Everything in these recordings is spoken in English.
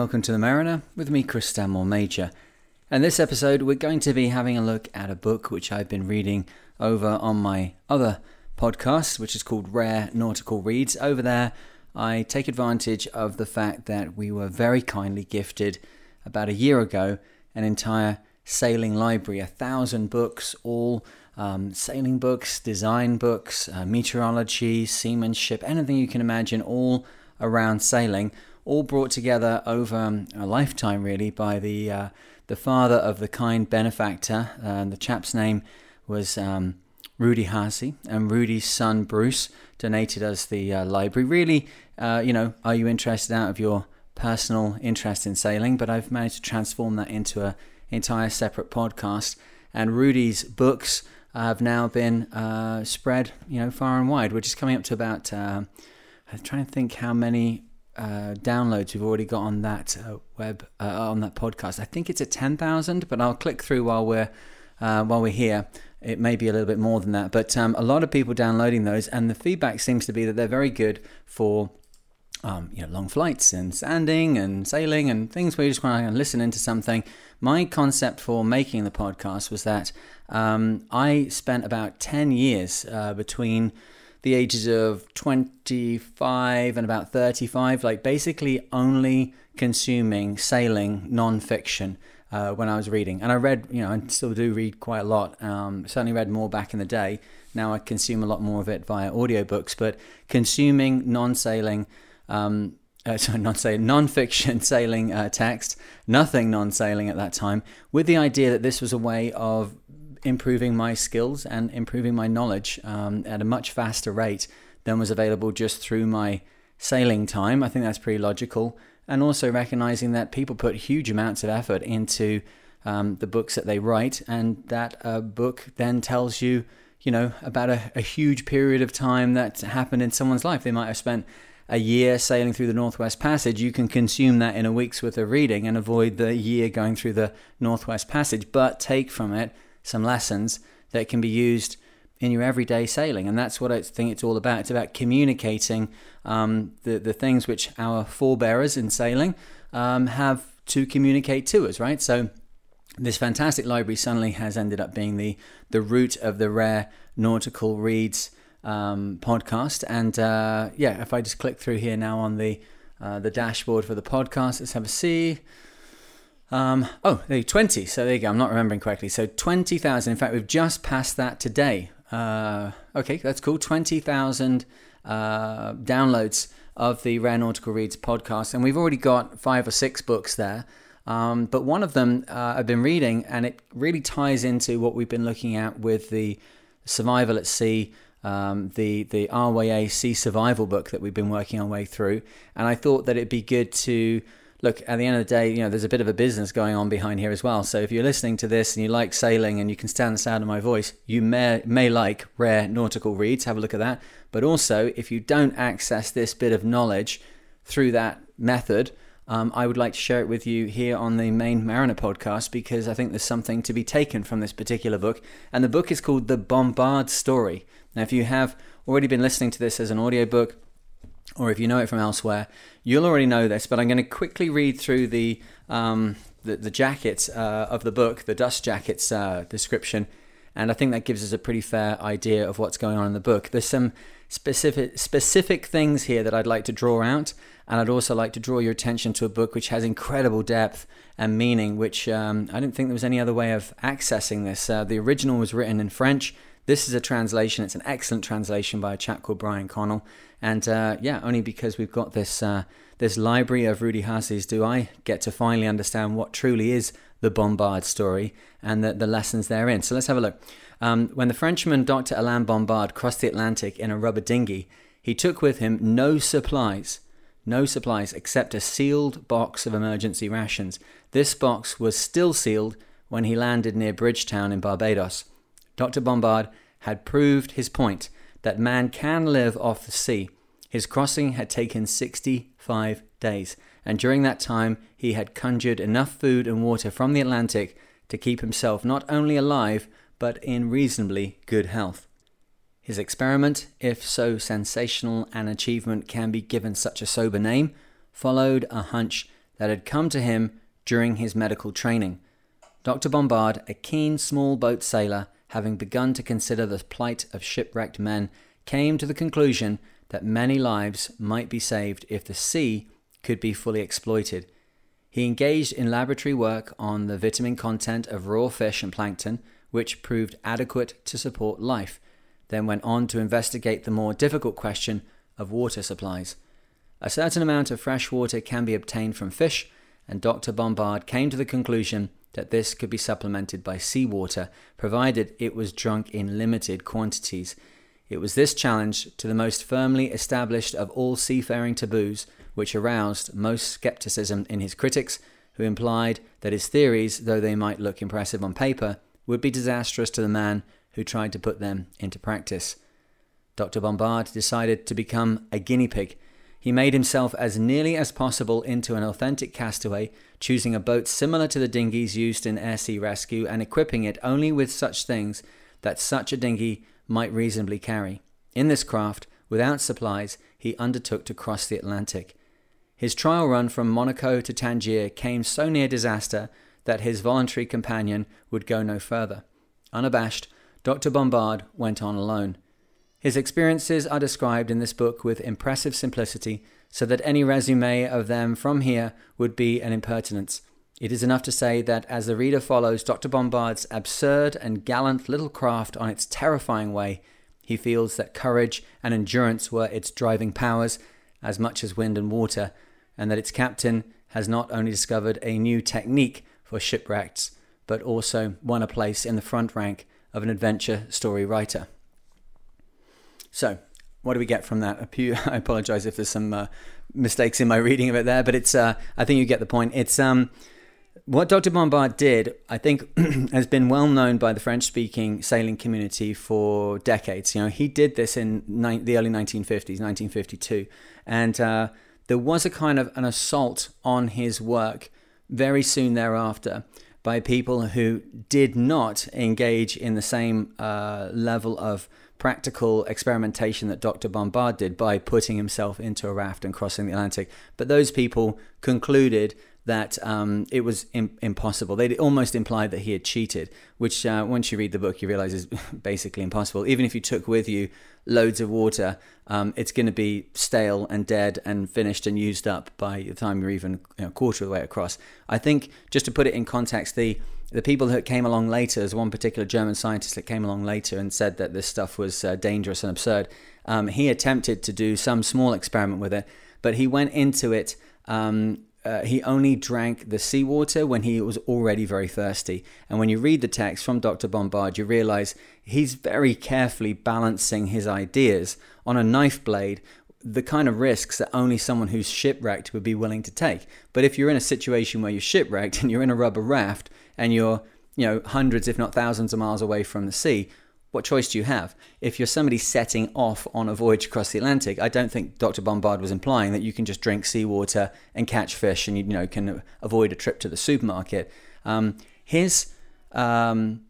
Welcome to The Mariner with me, Chris Stanmore Major. And this episode, we're going to be having a look at a book which I've been reading over on my other podcast, which is called Rare Nautical Reads. Over there, I take advantage of the fact that we were very kindly gifted about a year ago an entire sailing library, a thousand books, all um, sailing books, design books, uh, meteorology, seamanship, anything you can imagine, all around sailing, all brought together over um, a lifetime, really, by the uh, the father of the kind benefactor. Uh, the chap's name was um, Rudy Haase, and Rudy's son Bruce donated us the uh, library. Really, uh, you know, are you interested out of your personal interest in sailing? But I've managed to transform that into an entire separate podcast. And Rudy's books have now been uh, spread, you know, far and wide, which is coming up to about. Uh, I'm trying to think how many uh, downloads we've already got on that uh, web uh, on that podcast. I think it's at ten thousand, but I'll click through while we're uh, while we're here. It may be a little bit more than that, but um, a lot of people downloading those, and the feedback seems to be that they're very good for um, you know, long flights and sanding and sailing and things where you just want to listen into something. My concept for making the podcast was that um, I spent about 10 years uh, between the ages of 25 and about 35, like basically only consuming sailing non-fiction uh, when I was reading. And I read, you know, I still do read quite a lot. Um, certainly read more back in the day. Now I consume a lot more of it via audiobooks, but consuming non-sailing um, uh, sorry, not say non-fiction sailing uh, text, nothing non-sailing at that time, with the idea that this was a way of improving my skills and improving my knowledge um, at a much faster rate than was available just through my sailing time. I think that's pretty logical, and also recognizing that people put huge amounts of effort into um, the books that they write, and that a book then tells you, you know, about a, a huge period of time that happened in someone's life. They might have spent a year sailing through the Northwest Passage, you can consume that in a week's worth of reading and avoid the year going through the Northwest Passage, but take from it some lessons that can be used in your everyday sailing. And that's what I think it's all about. It's about communicating um, the, the things which our forebearers in sailing um, have to communicate to us, right? So this fantastic library suddenly has ended up being the, the root of the rare nautical reads um, podcast. And uh, yeah, if I just click through here now on the uh, the dashboard for the podcast, let's have a see. Um, oh, there 20. So there you go. I'm not remembering correctly. So 20,000. In fact, we've just passed that today. Uh, okay, that's cool. 20,000 uh, downloads of the Rare Nautical Reads podcast. And we've already got five or six books there. Um, but one of them uh, I've been reading, and it really ties into what we've been looking at with the survival at sea um, the the RYA Sea Survival book that we've been working our way through, and I thought that it'd be good to look at the end of the day. You know, there's a bit of a business going on behind here as well. So if you're listening to this and you like sailing and you can stand the sound of my voice, you may may like rare nautical reads. Have a look at that. But also, if you don't access this bit of knowledge through that method. Um, I would like to share it with you here on the main Mariner podcast because I think there's something to be taken from this particular book. And the book is called The Bombard Story. Now, if you have already been listening to this as an audiobook, or if you know it from elsewhere, you'll already know this, but I'm going to quickly read through the um, the, the uh, of the book, the dust jackets uh, description, and I think that gives us a pretty fair idea of what's going on in the book. There's some specific specific things here that I'd like to draw out, and I'd also like to draw your attention to a book which has incredible depth and meaning, which um, I didn't think there was any other way of accessing this. Uh, the original was written in French. This is a translation. It's an excellent translation by a chap called Brian Connell. And uh, yeah, only because we've got this uh, this library of Rudy Haase's do I get to finally understand what truly is the Bombard story and the, the lessons therein. So let's have a look. Um, when the Frenchman Dr. Alain Bombard crossed the Atlantic in a rubber dinghy, he took with him no supplies, no supplies except a sealed box of emergency rations. This box was still sealed when he landed near Bridgetown in Barbados. Dr. Bombard had proved his point that man can live off the sea. His crossing had taken 65 days, and during that time he had conjured enough food and water from the Atlantic to keep himself not only alive, but in reasonably good health. His experiment, if so sensational an achievement can be given such a sober name, followed a hunch that had come to him during his medical training. Dr. Bombard, a keen small boat sailor, having begun to consider the plight of shipwrecked men, came to the conclusion that many lives might be saved if the sea could be fully exploited. He engaged in laboratory work on the vitamin content of raw fish and plankton, which proved adequate to support life, then went on to investigate the more difficult question of water supplies. A certain amount of fresh water can be obtained from fish, and Dr. Bombard came to the conclusion that this could be supplemented by seawater, provided it was drunk in limited quantities. It was this challenge to the most firmly established of all seafaring taboos which aroused most skepticism in his critics, who implied that his theories, though they might look impressive on paper, would be disastrous to the man who tried to put them into practice. Dr. Bombard decided to become a guinea pig. He made himself as nearly as possible into an authentic castaway, choosing a boat similar to the dinghies used in air sea rescue and equipping it only with such things that such a dinghy might reasonably carry. In this craft, without supplies, he undertook to cross the Atlantic. His trial run from Monaco to Tangier came so near disaster that his voluntary companion would go no further. Unabashed, Dr. Bombard went on alone. His experiences are described in this book with impressive simplicity, so that any resume of them from here would be an impertinence. It is enough to say that as the reader follows Dr. Bombard's absurd and gallant little craft on its terrifying way, he feels that courage and endurance were its driving powers as much as wind and water, and that its captain has not only discovered a new technique for shipwrecks, but also won a place in the front rank of an adventure story writer. So, what do we get from that? I apologize if there's some uh, mistakes in my reading of it there, but it's. Uh, I think you get the point. It's um, what Dr. Bombard did. I think has been well known by the French-speaking sailing community for decades. You know, he did this in ni- the early 1950s, 1952, and uh, there was a kind of an assault on his work very soon thereafter by people who did not engage in the same uh, level of practical experimentation that Dr. Bombard did by putting himself into a raft and crossing the Atlantic. But those people concluded that um, it was Im- impossible. They almost implied that he had cheated, which uh, once you read the book, you realize is basically impossible. Even if you took with you loads of water, um, it's going to be stale and dead and finished and used up by the time you're even you know, a quarter of the way across. I think, just to put it in context, the the people that came along later, there's one particular German scientist that came along later and said that this stuff was uh, dangerous and absurd. Um, he attempted to do some small experiment with it, but he went into it um, uh, he only drank the seawater when he was already very thirsty. And when you read the text from Dr. Bombard, you realize he's very carefully balancing his ideas on a knife blade, the kind of risks that only someone who's shipwrecked would be willing to take. But if you're in a situation where you're shipwrecked and you're in a rubber raft and you're you know hundreds if not thousands of miles away from the sea what choice do you have? If you're somebody setting off on a voyage across the Atlantic, I don't think Dr. Bombard was implying that you can just drink seawater and catch fish and you, know can avoid a trip to the supermarket. Um, his um,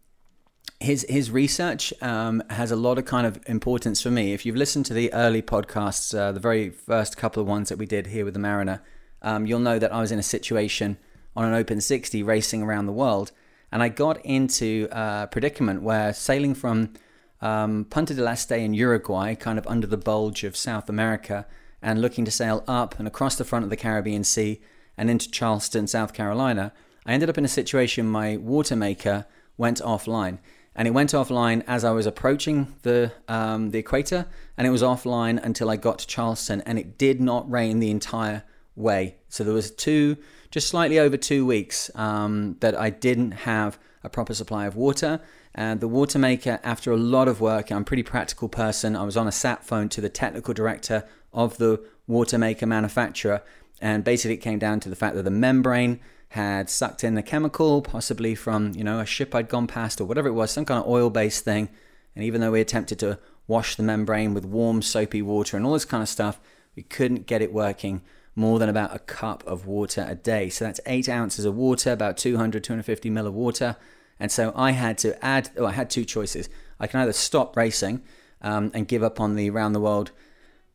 his his research um, has a lot of kind of importance for me. If you've listened to the early podcasts, uh, the very first couple of ones that we did here with the Mariner, um, you'll know that I was in a situation on an open 60 racing around the world and I got into a predicament where sailing from um, Punta del Este in Uruguay, kind of under the bulge of South America, and looking to sail up and across the front of the Caribbean Sea and into Charleston, South Carolina, I ended up in a situation my water maker went offline. And it went offline as I was approaching the um, the equator, and it was offline until I got to Charleston, and it did not rain the entire way. So there was two just slightly over two weeks um, that I didn't have a proper supply of water. And the water maker, after a lot of work, I'm a pretty practical person. I was on a sat phone to the technical director of the water maker manufacturer, and basically it came down to the fact that the membrane had sucked in the chemical, possibly from you know a ship I'd gone past or whatever it was, some kind of oil-based thing. And even though we attempted to wash the membrane with warm soapy water and all this kind of stuff, we couldn't get it working more than about a cup of water a day. So that's eight ounces of water, about 200, 250 mil of water. And so I had to add, oh, I had two choices. I can either stop racing um, and give up on the round the world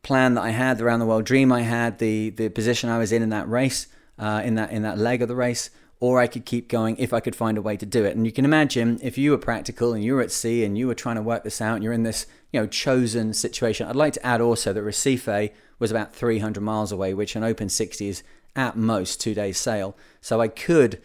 plan that I had, the round the world dream I had, the, the position I was in in that race, uh, in that in that leg of the race, or I could keep going if I could find a way to do it. And you can imagine if you were practical and you were at sea and you were trying to work this out and you're in this you know chosen situation. I'd like to add also that Recife was about 300 miles away, which an open 60 is at most two days sail. So I could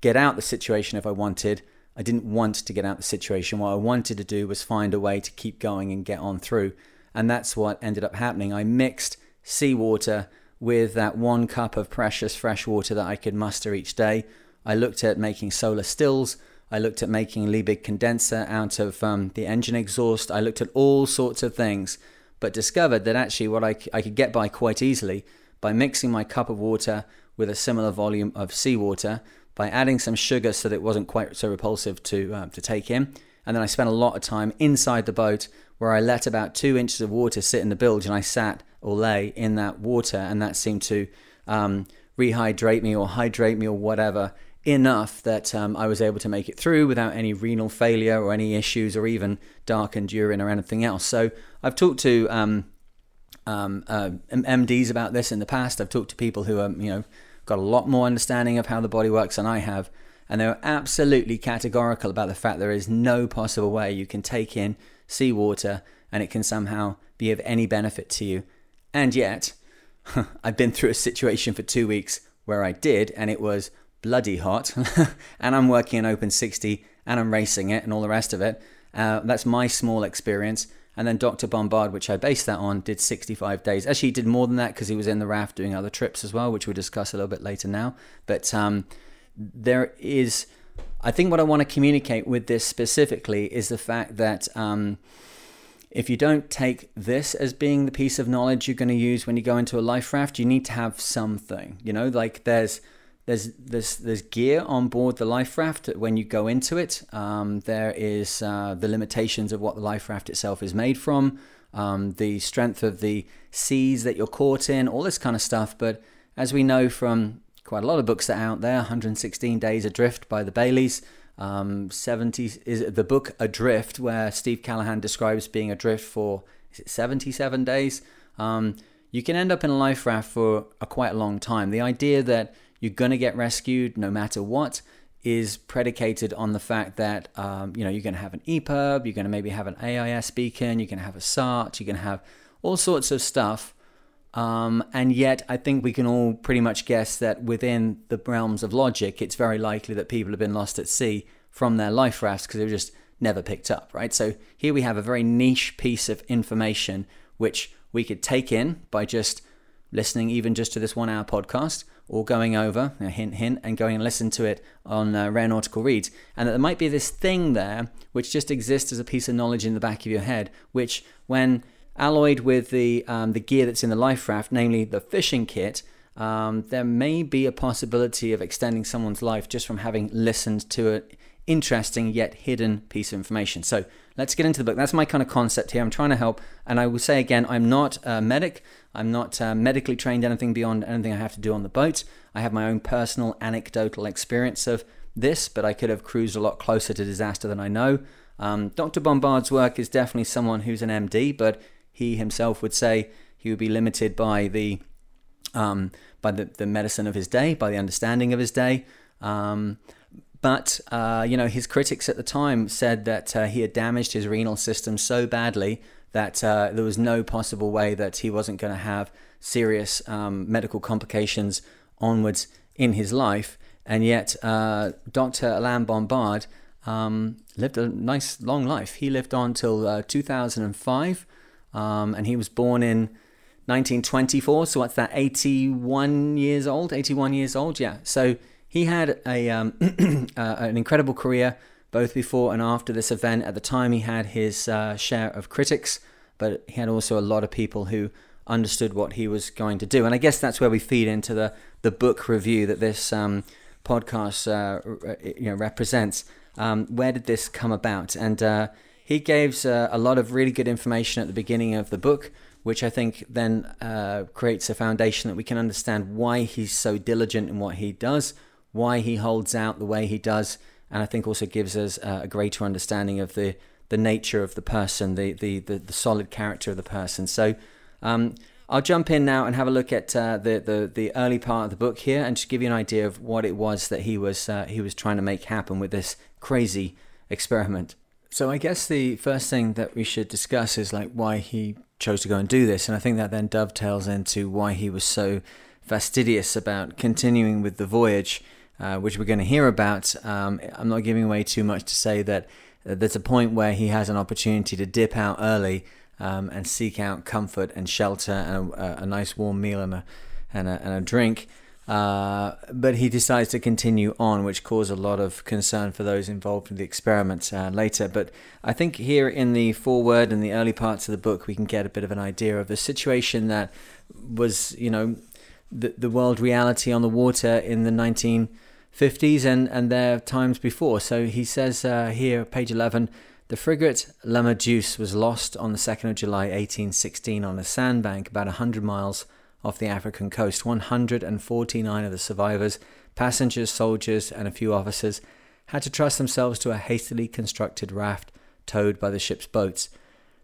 get out the situation if I wanted. I didn't want to get out the situation. What I wanted to do was find a way to keep going and get on through. And that's what ended up happening. I mixed seawater with that one cup of precious fresh water that I could muster each day. I looked at making solar stills. I looked at making Liebig condenser out of um, the engine exhaust. I looked at all sorts of things, but discovered that actually what I, I could get by quite easily by mixing my cup of water with a similar volume of seawater, by adding some sugar so that it wasn't quite so repulsive to uh, to take in. And then I spent a lot of time inside the boat where I let about two inches of water sit in the bilge and I sat or lay in that water, and that seemed to um, rehydrate me or hydrate me or whatever enough that um, I was able to make it through without any renal failure or any issues or even darkened urine or anything else. So I've talked to um, um, uh, MDs about this in the past. I've talked to people who are, you know, got a lot more understanding of how the body works than I have. And they were absolutely categorical about the fact there is no possible way you can take in seawater and it can somehow be of any benefit to you. And yet, I've been through a situation for two weeks where I did, and it was bloody hot. and I'm working in Open 60 and I'm racing it and all the rest of it. Uh, that's my small experience. And then Dr. Bombard, which I based that on, did 65 days. Actually, he did more than that because he was in the raft doing other trips as well, which we'll discuss a little bit later now. But um, there is, I think, what I want to communicate with this specifically is the fact that um, if you don't take this as being the piece of knowledge you're going to use when you go into a life raft, you need to have something. You know, like there's there's there's there's gear on board the life raft when you go into it. Um, there is uh, the limitations of what the life raft itself is made from, um, the strength of the seas that you're caught in, all this kind of stuff. But as we know from quite a lot of books that are out there, 116 Days Adrift by the Baileys, um, 70 is the book Adrift, where Steve Callahan describes being adrift for is it 77 days. Um, you can end up in a life raft for a quite a long time. The idea that you're going to get rescued no matter what is predicated on the fact that um, you know you're going to have an EPIRB, you're going to maybe have an AIS beacon, you're going to have a SART, you're going to have all sorts of stuff. Um, and yet, I think we can all pretty much guess that within the realms of logic, it's very likely that people have been lost at sea from their life rafts because they were just never picked up, right? So here we have a very niche piece of information which we could take in by just listening, even just to this one hour podcast, or going over, a hint, hint, and going and listen to it on uh, Rare Nautical Reads. And that there might be this thing there which just exists as a piece of knowledge in the back of your head, which, when alloyed with the, um, the gear that's in the life raft, namely the fishing kit, um, there may be a possibility of extending someone's life just from having listened to an interesting yet hidden piece of information. So let's get into the book. That's my kind of concept here. I'm trying to help. And I will say again, I'm not a medic. I'm not uh, medically trained anything beyond anything I have to do on the boat. I have my own personal anecdotal experience of this, but I could have cruised a lot closer to disaster than I know. Um, Dr. Bombard's work is definitely someone who's an MD, but he himself would say he would be limited by the um, by the, the medicine of his day, by the understanding of his day. Um, but uh, you know, his critics at the time said that uh, he had damaged his renal system so badly that uh, there was no possible way that he wasn't going to have serious um, medical complications onwards in his life. And yet, uh, Dr. Alain Bombard um, lived a nice long life. He lived on till uh, 2005, um, and he was born in 1924. So what's that? 81 years old. 81 years old. Yeah. So he had a um, uh, an incredible career both before and after this event. At the time, he had his uh, share of critics, but he had also a lot of people who understood what he was going to do. And I guess that's where we feed into the, the book review that this um, podcast uh, you know, represents. Um, where did this come about? And uh, he gives uh, a lot of really good information at the beginning of the book, which I think then uh, creates a foundation that we can understand why he's so diligent in what he does, why he holds out the way he does, and I think also gives us a greater understanding of the the nature of the person, the the the, the solid character of the person. So um, I'll jump in now and have a look at uh, the, the the early part of the book here, and just give you an idea of what it was that he was uh, he was trying to make happen with this crazy experiment. So I guess the first thing that we should discuss is like why he chose to go and do this, and I think that then dovetails into why he was so fastidious about continuing with the voyage, uh, which we're going to hear about. Um, I'm not giving away too much to say that uh, there's a point where he has an opportunity to dip out early um, and seek out comfort and shelter and a, a nice warm meal and a, and a, and a drink. Uh, but he decides to continue on, which caused a lot of concern for those involved in the experiment uh, later. But I think here in the foreword and the early parts of the book, we can get a bit of an idea of the situation that was, you know, the, the world reality on the water in the 1950s and, and their times before. So he says uh, here, page 11, the frigate La Medusa was lost on the 2nd of July 1816 on a sandbank about 100 miles off the African coast. 149 of the survivors, passengers, soldiers, and a few officers, had to trust themselves to a hastily constructed raft towed by the ship's boats.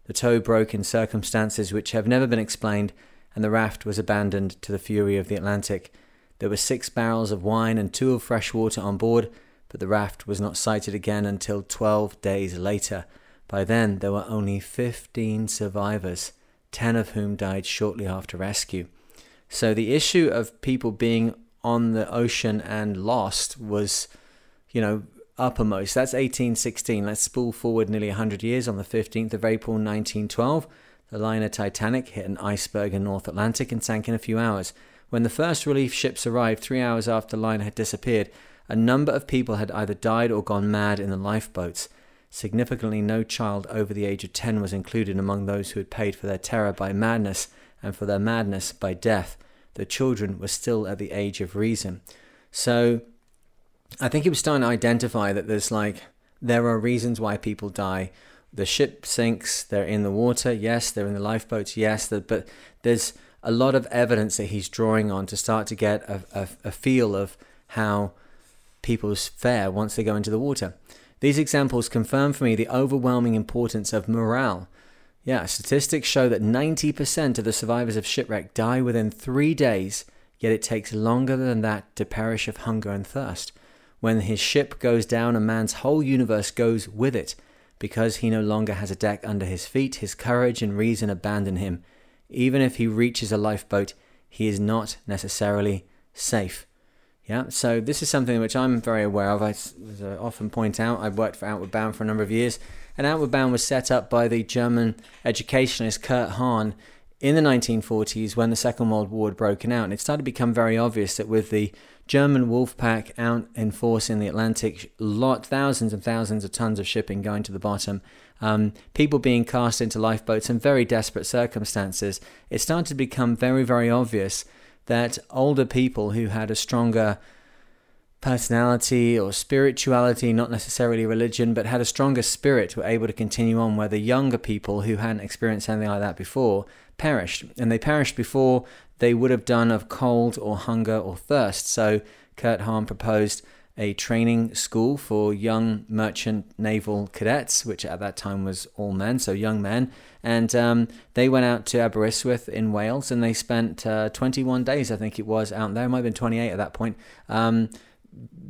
The tow broke in circumstances which have never been explained, and the raft was abandoned to the fury of the Atlantic. There were six barrels of wine and two of fresh water on board, but the raft was not sighted again until 12 days later. By then, there were only 15 survivors, 10 of whom died shortly after rescue. So the issue of people being on the ocean and lost was, you know, uppermost. That's 1816. Let's spool forward nearly 100 years. On the 15th of April 1912, the liner Titanic hit an iceberg in North Atlantic and sank in a few hours. When the first relief ships arrived three hours after the liner had disappeared, a number of people had either died or gone mad in the lifeboats. Significantly, no child over the age of 10 was included among those who had paid for their terror by madness and for their madness by death. The children were still at the age of reason. So I think he was starting to identify that there's like, there are reasons why people die. The ship sinks, they're in the water, yes, they're in the lifeboats, yes, but there's a lot of evidence that he's drawing on to start to get a, a, a feel of how people's fare once they go into the water. These examples confirm for me the overwhelming importance of morale. Yeah, statistics show that 90% of the survivors of shipwreck die within three days, yet it takes longer than that to perish of hunger and thirst. When his ship goes down, a man's whole universe goes with it. Because he no longer has a deck under his feet, his courage and reason abandon him. Even if he reaches a lifeboat, he is not necessarily safe. Yeah, so this is something which I'm very aware of. I, as I often point out, I've worked for Outward Bound for a number of years, and Outward Bound was set up by the German educationist Kurt Hahn in the 1940s when the Second World War had broken out. And it started to become very obvious that with the German wolf pack out in force in the Atlantic, lot thousands and thousands of tons of shipping going to the bottom, um, people being cast into lifeboats in very desperate circumstances, it started to become very, very obvious that older people who had a stronger personality or spirituality, not necessarily religion, but had a stronger spirit, were able to continue on, where the younger people who hadn't experienced anything like that before perished. And they perished before they would have done of cold or hunger or thirst. So Kurt Hahn proposed a training school for young merchant naval cadets, which at that time was all men, so young men. And um, they went out to Aberystwyth in Wales and they spent uh, 21 days, I think it was, out there. It might have been 28 at that point. Um,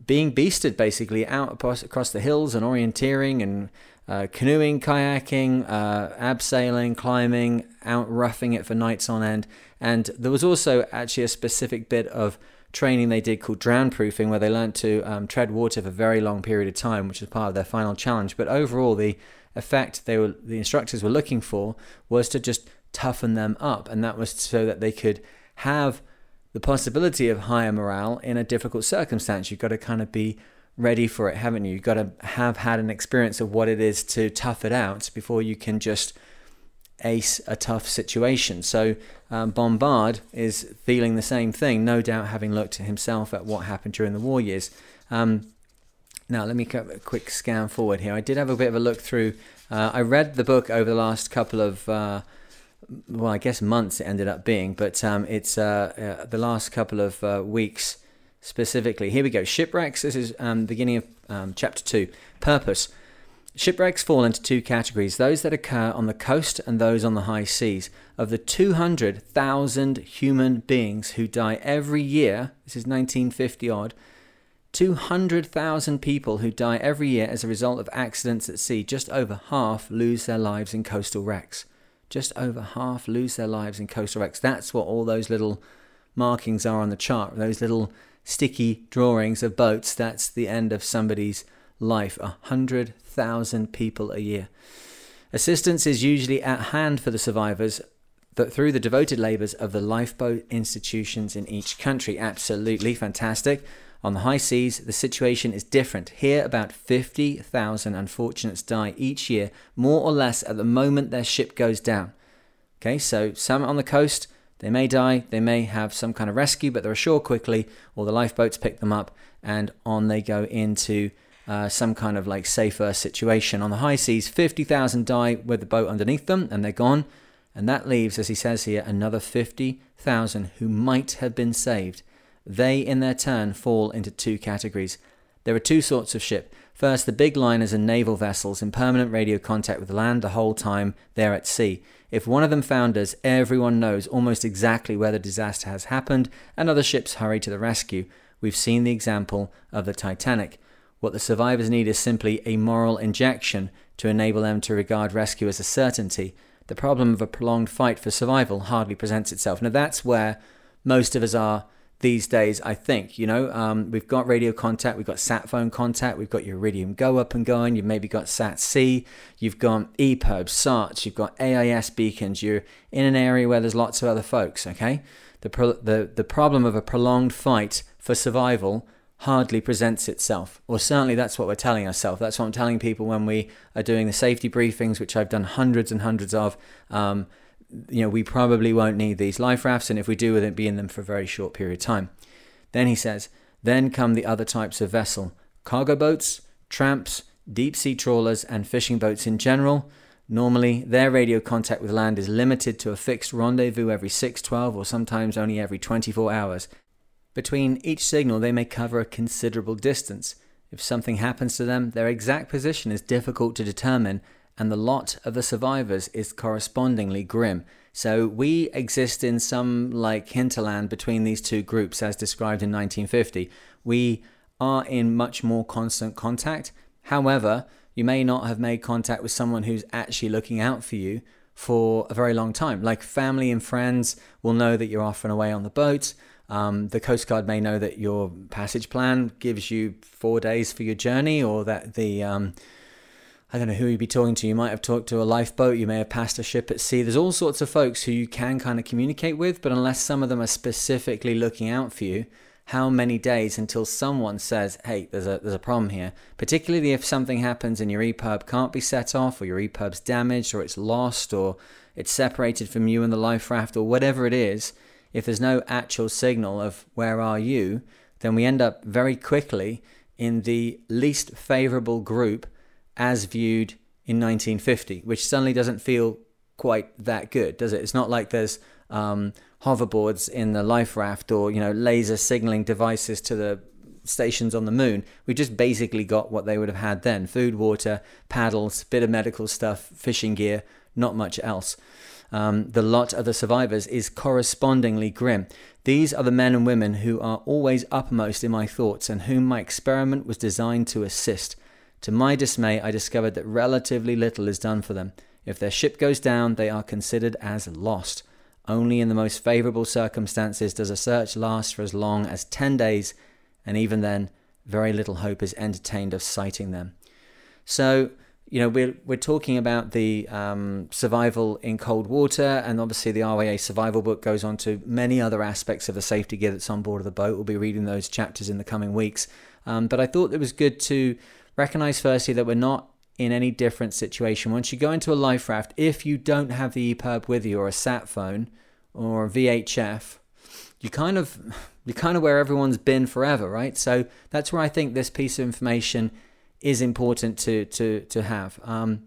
being beasted basically out across the hills and orienteering and uh, canoeing, kayaking, uh, abseiling, climbing, out roughing it for nights on end. And there was also actually a specific bit of training they did called drown proofing, where they learned to um, tread water for a very long period of time, which was part of their final challenge. But overall, the effect they were the instructors were looking for was to just toughen them up, and that was so that they could have the possibility of higher morale in a difficult circumstance. You've got to kind of be ready for it, haven't you? You've got to have had an experience of what it is to tough it out before you can just ace a tough situation. So um, Bombard is feeling the same thing, no doubt having looked at himself at what happened during the war years. Um, now, let me get a quick scan forward here. I did have a bit of a look through. Uh, I read the book over the last couple of, uh, well, I guess months it ended up being, but um, it's uh, uh the last couple of uh, weeks specifically. Here we go. Shipwrecks. This is um, beginning of um, chapter two. Purpose. Shipwrecks fall into two categories those that occur on the coast and those on the high seas. Of the 200,000 human beings who die every year, this is 1950 odd, 200,000 people who die every year as a result of accidents at sea, just over half lose their lives in coastal wrecks. Just over half lose their lives in coastal wrecks. That's what all those little markings are on the chart, those little sticky drawings of boats. That's the end of somebody's life. A hundred thousand people a year. Assistance is usually at hand for the survivors but through the devoted labours of the lifeboat institutions in each country. Absolutely fantastic. On the high seas, the situation is different. Here, about 50,000 unfortunates die each year, more or less at the moment their ship goes down. Okay, so some on the coast, they may die, they may have some kind of rescue, but they're ashore quickly, or the lifeboats pick them up, and on they go into uh, some kind of like safer situation. On the high seas, 50,000 die with the boat underneath them and they're gone. And that leaves, as he says here, another 50,000 who might have been saved. They, in their turn, fall into two categories. There are two sorts of ship. First, the big liners and naval vessels in permanent radio contact with land the whole time they're at sea. If one of them founders, everyone knows almost exactly where the disaster has happened, and other ships hurry to the rescue. We've seen the example of the Titanic. What the survivors need is simply a moral injection to enable them to regard rescue as a certainty. The problem of a prolonged fight for survival hardly presents itself. Now, that's where most of us are these days, I think. You know, um, we've got radio contact, we've got sat phone contact, we've got your Iridium Go up and going, you've maybe got Sat C, you've got EPIRB, SARTs, you've got AIS beacons, you're in an area where there's lots of other folks, okay? The, pro- the, the problem of a prolonged fight for survival hardly presents itself. Or certainly that's what we're telling ourselves. That's what I'm telling people when we are doing the safety briefings, which I've done hundreds and hundreds of. Um, you know, we probably won't need these life rafts, and if we do, we'll be in them for a very short period of time. Then he says, then come the other types of vessel cargo boats, tramps, deep sea trawlers, and fishing boats in general. Normally, their radio contact with land is limited to a fixed rendezvous every 6, 12, or sometimes only every 24 hours. Between each signal, they may cover a considerable distance. If something happens to them, their exact position is difficult to determine, and the lot of the survivors is correspondingly grim. So we exist in some like hinterland between these two groups, as described in 1950. We are in much more constant contact. However, you may not have made contact with someone who's actually looking out for you for a very long time. Like family and friends will know that you're off and away on the boat. Um, the Coast Guard may know that your passage plan gives you four days for your journey, or that the um, I don't know who you'd be talking to. You might have talked to a lifeboat. You may have passed a ship at sea. There's all sorts of folks who you can kind of communicate with, but unless some of them are specifically looking out for you, how many days until someone says, "Hey, there's a there's a problem here." Particularly if something happens and your EPIRB can't be set off, or your EPIRB's damaged, or it's lost, or it's separated from you and the life raft, or whatever it is if there's no actual signal of where are you, then we end up very quickly in the least favorable group as viewed in 1950, which suddenly doesn't feel quite that good, does it? It's not like there's um, hoverboards in the life raft or you know laser signaling devices to the stations on the moon. We just basically got what they would have had then: food, water, paddles, bit of medical stuff, fishing gear, not much else um, the lot of the survivors is correspondingly grim. These are the men and women who are always uppermost in my thoughts and whom my experiment was designed to assist. To my dismay, I discovered that relatively little is done for them. If their ship goes down, they are considered as lost. Only in the most favorable circumstances does a search last for as long as 10 days, and even then, very little hope is entertained of sighting them. So, you know, we're, we're talking about the um, survival in cold water, and obviously the RYA survival book goes on to many other aspects of the safety gear that's on board of the boat. We'll be reading those chapters in the coming weeks. Um, but I thought it was good to recognize firstly that we're not in any different situation. Once you go into a life raft, if you don't have the EPIRB with you or a sat phone or a VHF, you kind of you kind of where everyone's been forever, right? So that's where I think this piece of information is important to to to have. Um,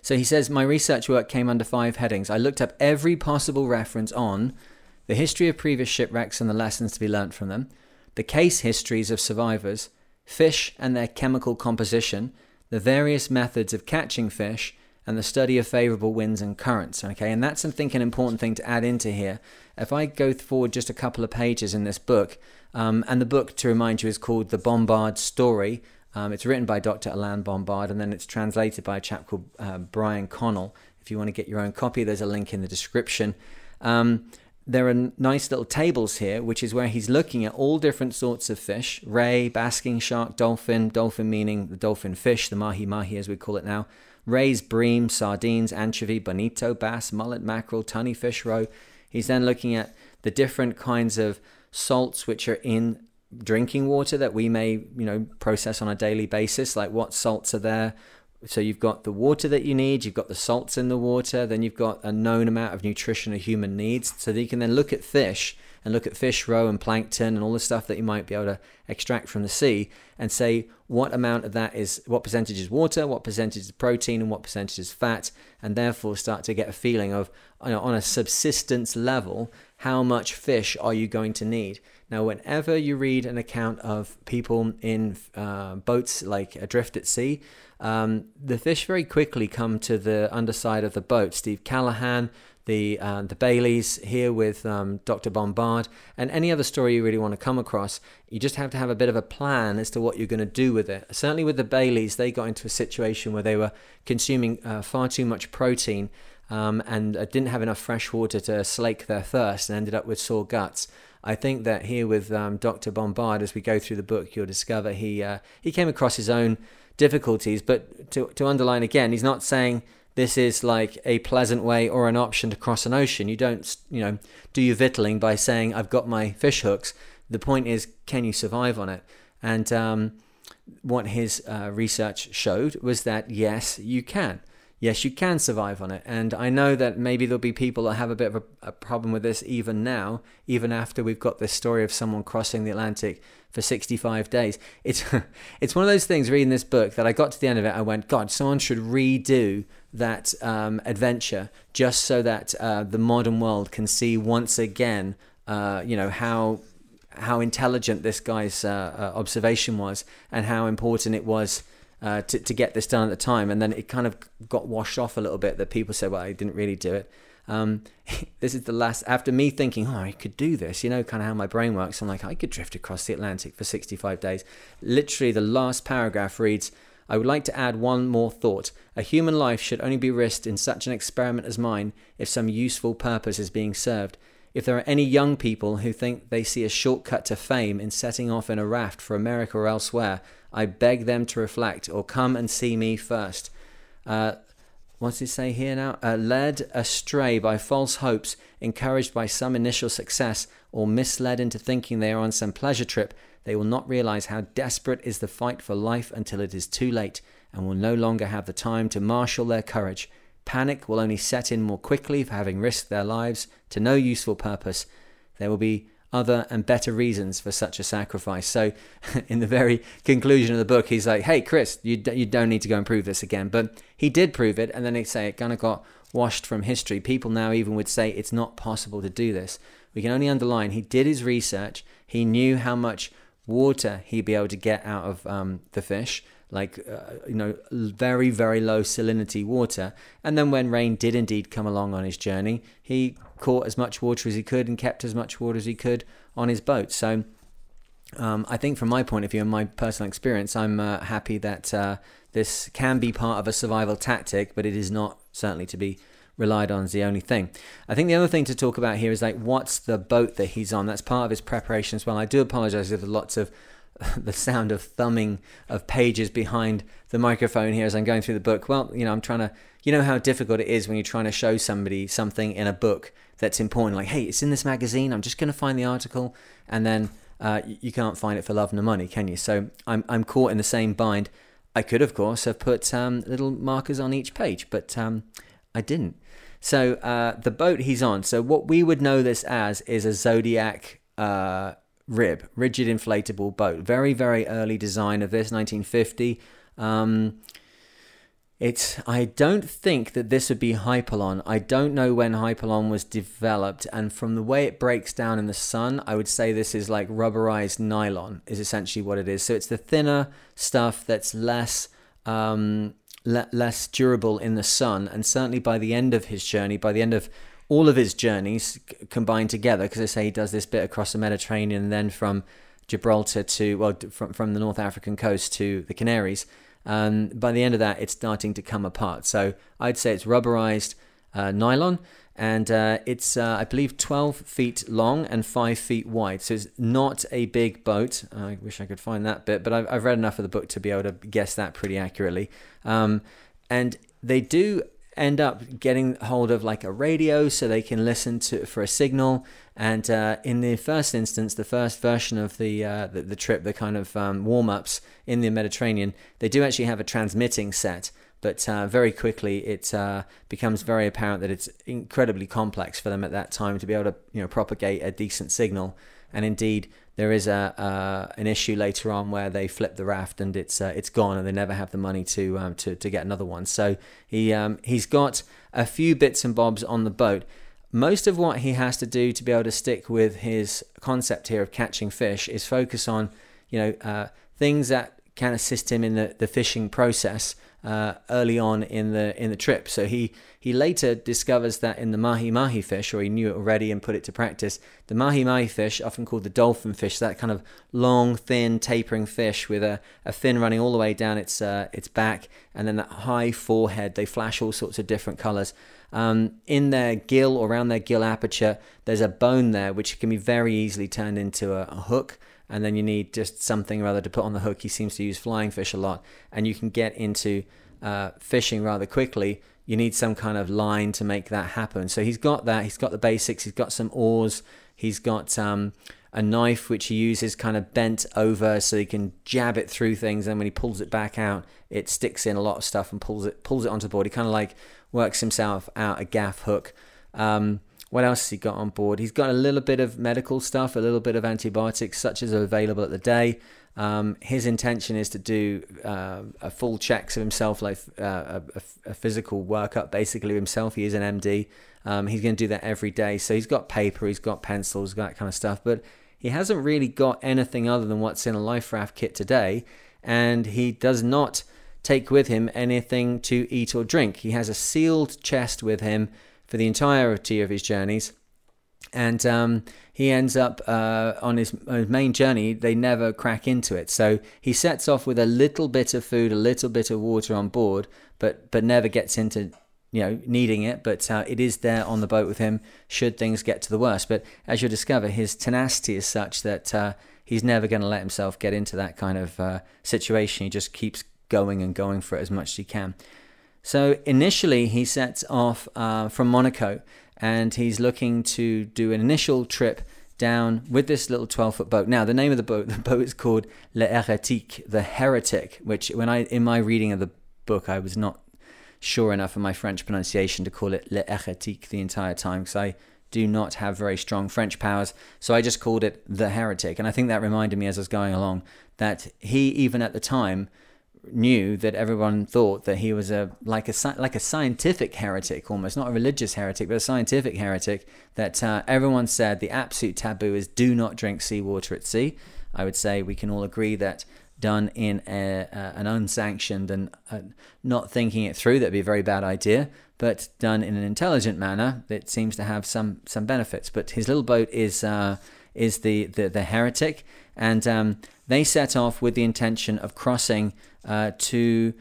so he says, my research work came under five headings. I looked up every possible reference on the history of previous shipwrecks and the lessons to be learnt from them, the case histories of survivors, fish and their chemical composition, the various methods of catching fish, and the study of favorable winds and currents. Okay, and that's I think an important thing to add into here. If I go forward just a couple of pages in this book, um, and the book to remind you is called The Bombard Story. Um, it's written by Dr. Alain Bombard, and then it's translated by a chap called uh, Brian Connell. If you want to get your own copy, there's a link in the description. Um, there are nice little tables here, which is where he's looking at all different sorts of fish ray, basking shark, dolphin, dolphin meaning the dolphin fish, the mahi mahi as we call it now, rays, bream, sardines, anchovy, bonito, bass, mullet, mackerel, tunny fish roe. He's then looking at the different kinds of salts which are in drinking water that we may, you know, process on a daily basis, like what salts are there, so you've got the water that you need, you've got the salts in the water, then you've got a known amount of nutrition a human needs. So that you can then look at fish and look at fish roe and plankton and all the stuff that you might be able to extract from the sea and say what amount of that is what percentage is water, what percentage is protein, and what percentage is fat, and therefore start to get a feeling of you know, on a subsistence level how much fish are you going to need. Now, whenever you read an account of people in uh, boats like adrift at sea, um, the fish very quickly come to the underside of the boat. Steve Callahan, the uh, the Baileys here with um, Dr. Bombard, and any other story you really want to come across, you just have to have a bit of a plan as to what you're going to do with it. Certainly with the Baileys, they got into a situation where they were consuming uh, far too much protein um, and uh, didn't have enough fresh water to slake their thirst, and ended up with sore guts. I think that here with um, Dr. Bombard, as we go through the book, you'll discover he uh, he came across his own difficulties. But to, to underline again, he's not saying this is like a pleasant way or an option to cross an ocean. You don't, you know, do your victualling by saying, I've got my fish hooks. The point is, can you survive on it? And um, what his uh, research showed was that yes, you can yes, you can survive on it. And I know that maybe there'll be people that have a bit of a, a, problem with this even now, even after we've got this story of someone crossing the Atlantic for 65 days. It's it's one of those things reading this book that I got to the end of it, I went, God, someone should redo that um, adventure just so that uh, the modern world can see once again, uh, you know, how how intelligent this guy's uh, uh observation was and how important it was uh, to, to get this done at the time. And then it kind of got washed off a little bit that people said, well, I didn't really do it. Um, this is the last, after me thinking, oh, I could do this, you know, kind of how my brain works. I'm like, I could drift across the Atlantic for 65 days. Literally, the last paragraph reads, I would like to add one more thought. A human life should only be risked in such an experiment as mine if some useful purpose is being served. If there are any young people who think they see a shortcut to fame in setting off in a raft for America or elsewhere, I beg them to reflect or come and see me first. Uh, what's it say here now? Uh, led astray by false hopes, encouraged by some initial success, or misled into thinking they are on some pleasure trip, they will not realize how desperate is the fight for life until it is too late and will no longer have the time to marshal their courage. Panic will only set in more quickly for having risked their lives to no useful purpose. There will be other and better reasons for such a sacrifice. So, in the very conclusion of the book, he's like, "Hey, Chris, you d- you don't need to go and prove this again." But he did prove it, and then they say it kind of got washed from history. People now even would say it's not possible to do this. We can only underline he did his research. He knew how much water he'd be able to get out of um, the fish like uh, you know very very low salinity water and then when rain did indeed come along on his journey he caught as much water as he could and kept as much water as he could on his boat so um, I think from my point of view and my personal experience I'm uh, happy that uh, this can be part of a survival tactic but it is not certainly to be relied on as the only thing. I think the other thing to talk about here is like what's the boat that he's on. That's part of his preparation as well. I do apologize if there's lots of the sound of thumbing of pages behind the microphone here as I'm going through the book. Well, you know, I'm trying to, you know, how difficult it is when you're trying to show somebody something in a book that's important. Like, hey, it's in this magazine. I'm just going to find the article, and then uh, you can't find it for love nor money, can you? So I'm I'm caught in the same bind. I could, of course, have put um, little markers on each page, but um, I didn't. So uh, the boat he's on. So what we would know this as is a Zodiac. Uh, rib, rigid inflatable boat. Very, very early design of this, 1950. Um, it's. I don't think that this would be Hypalon. I don't know when Hypalon was developed, and from the way it breaks down in the sun, I would say this is like rubberized nylon. Is essentially what it is. So it's the thinner stuff that's less um, le- less durable in the sun. And certainly by the end of his journey, by the end of all of his journeys combined together, because I say he does this bit across the Mediterranean and then from Gibraltar to, well, from, from the North African coast to the Canaries. Um, by the end of that, it's starting to come apart. So I'd say it's rubberized uh, nylon and uh, it's uh, I believe 12 feet long and 5 feet wide. So it's not a big boat. I wish I could find that bit, but I've, I've read enough of the book to be able to guess that pretty accurately. Um, and they do end up getting hold of like a radio so they can listen to for a signal. And uh, in the first instance, the first version of the uh, the, the, trip, the kind of um, warm ups in the Mediterranean, they do actually have a transmitting set. But uh, very quickly, it uh, becomes very apparent that it's incredibly complex for them at that time to be able to, you know, propagate a decent signal. And indeed, there is a uh, an issue later on where they flip the raft and it's uh, it's gone, and they never have the money to um, to to get another one. So he um, he's got a few bits and bobs on the boat. Most of what he has to do to be able to stick with his concept here of catching fish is focus on, you know, uh, things that can assist him in the, the fishing process uh, early on in the in the trip. So he he later discovers that in the mahi mahi fish, or he knew it already and put it to practice. The mahi mahi fish, often called the dolphin fish, that kind of long, thin, tapering fish with a, a fin running all the way down its uh, its back, and then that high forehead. They flash all sorts of different colors. Um, in their gill or around their gill aperture, there's a bone there which can be very easily turned into a, a hook and then you need just something rather to put on the hook. He seems to use flying fish a lot, and you can get into uh, fishing rather quickly. You need some kind of line to make that happen. So he's got that. He's got the basics. He's got some oars. He's got um, a knife which he uses kind of bent over so he can jab it through things. And when he pulls it back out, it sticks in a lot of stuff and pulls it pulls it onto the board. He kind of like works himself out a gaff hook. Um, what else has he got on board? He's got a little bit of medical stuff, a little bit of antibiotics, such as are available at the day. Um, his intention is to do uh, a full checks of himself, like uh, a, a, physical workup, basically himself. He is an MD. Um, he's going to do that every day. So he's got paper, he's got pencils, that kind of stuff. But he hasn't really got anything other than what's in a life raft kit today, and he does not take with him anything to eat or drink. He has a sealed chest with him for the entirety of his journeys. And um, he ends up uh, on, his, his main journey, they never crack into it. So he sets off with a little bit of food, a little bit of water on board, but, but never gets into you know needing it but uh, it is there on the boat with him should things get to the worst but as you'll discover his tenacity is such that uh, he's never going to let himself get into that kind of uh, situation he just keeps going and going for it as much as he can so initially, he sets off uh, from Monaco and he's looking to do an initial trip down with this little 12 foot boat. Now, the name of the boat, the boat is called Le Hérétique, the heretic, which when I, in my reading of the book, I was not sure enough of my French pronunciation to call it Le Hérétique the entire time because I do not have very strong French powers. So I just called it the heretic. And I think that reminded me as I was going along that he, even at the time, knew that everyone thought that he was a like a like a scientific heretic almost not a religious heretic but a scientific heretic that uh, everyone said the absolute taboo is do not drink seawater at sea. I would say we can all agree that done in a, uh, an unsanctioned and uh, not thinking it through that'd be a very bad idea but done in an intelligent manner that seems to have some some benefits. But his little boat is uh, is the, the the heretic. And um, they set off with the intention of crossing uh, to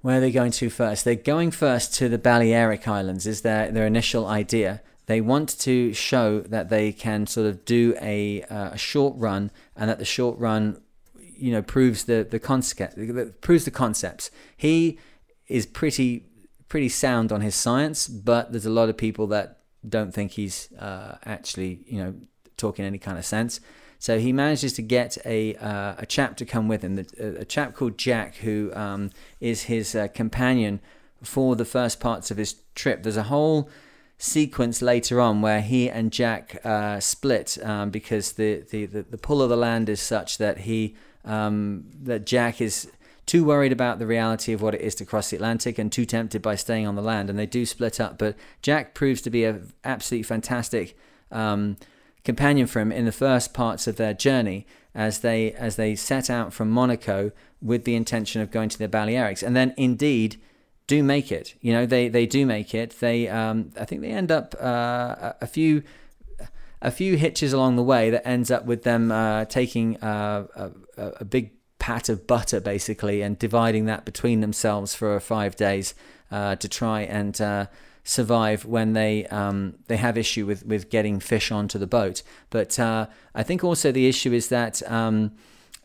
where are they going to first? They're going first to the Balearic Islands, is their, their initial idea. They want to show that they can sort of do a, uh, a short run and that the short run you know proves the the concept proves the concepts he is pretty pretty sound on his science but there's a lot of people that don't think he's uh, actually you know talking any kind of sense so he manages to get a uh, a chap to come with him, a, chap called Jack, who um, is his uh, companion for the first parts of his trip. There's a whole sequence later on where he and Jack uh, split um, because the, the, the, the, pull of the land is such that he um, that Jack is too worried about the reality of what it is to cross the Atlantic and too tempted by staying on the land, and they do split up. But Jack proves to be an absolutely fantastic um, companion for him in the first parts of their journey as they as they set out from Monaco with the intention of going to the Balearics, and then indeed do make it. You know, they they do make it. They um, I think they end up uh, a few a few hitches along the way that ends up with them uh, taking uh, a, a, big pat of butter basically and dividing that between themselves for five days uh, to try and uh, survive when they um, they have issue with, with getting fish onto the boat. But uh, I think also the issue is that um,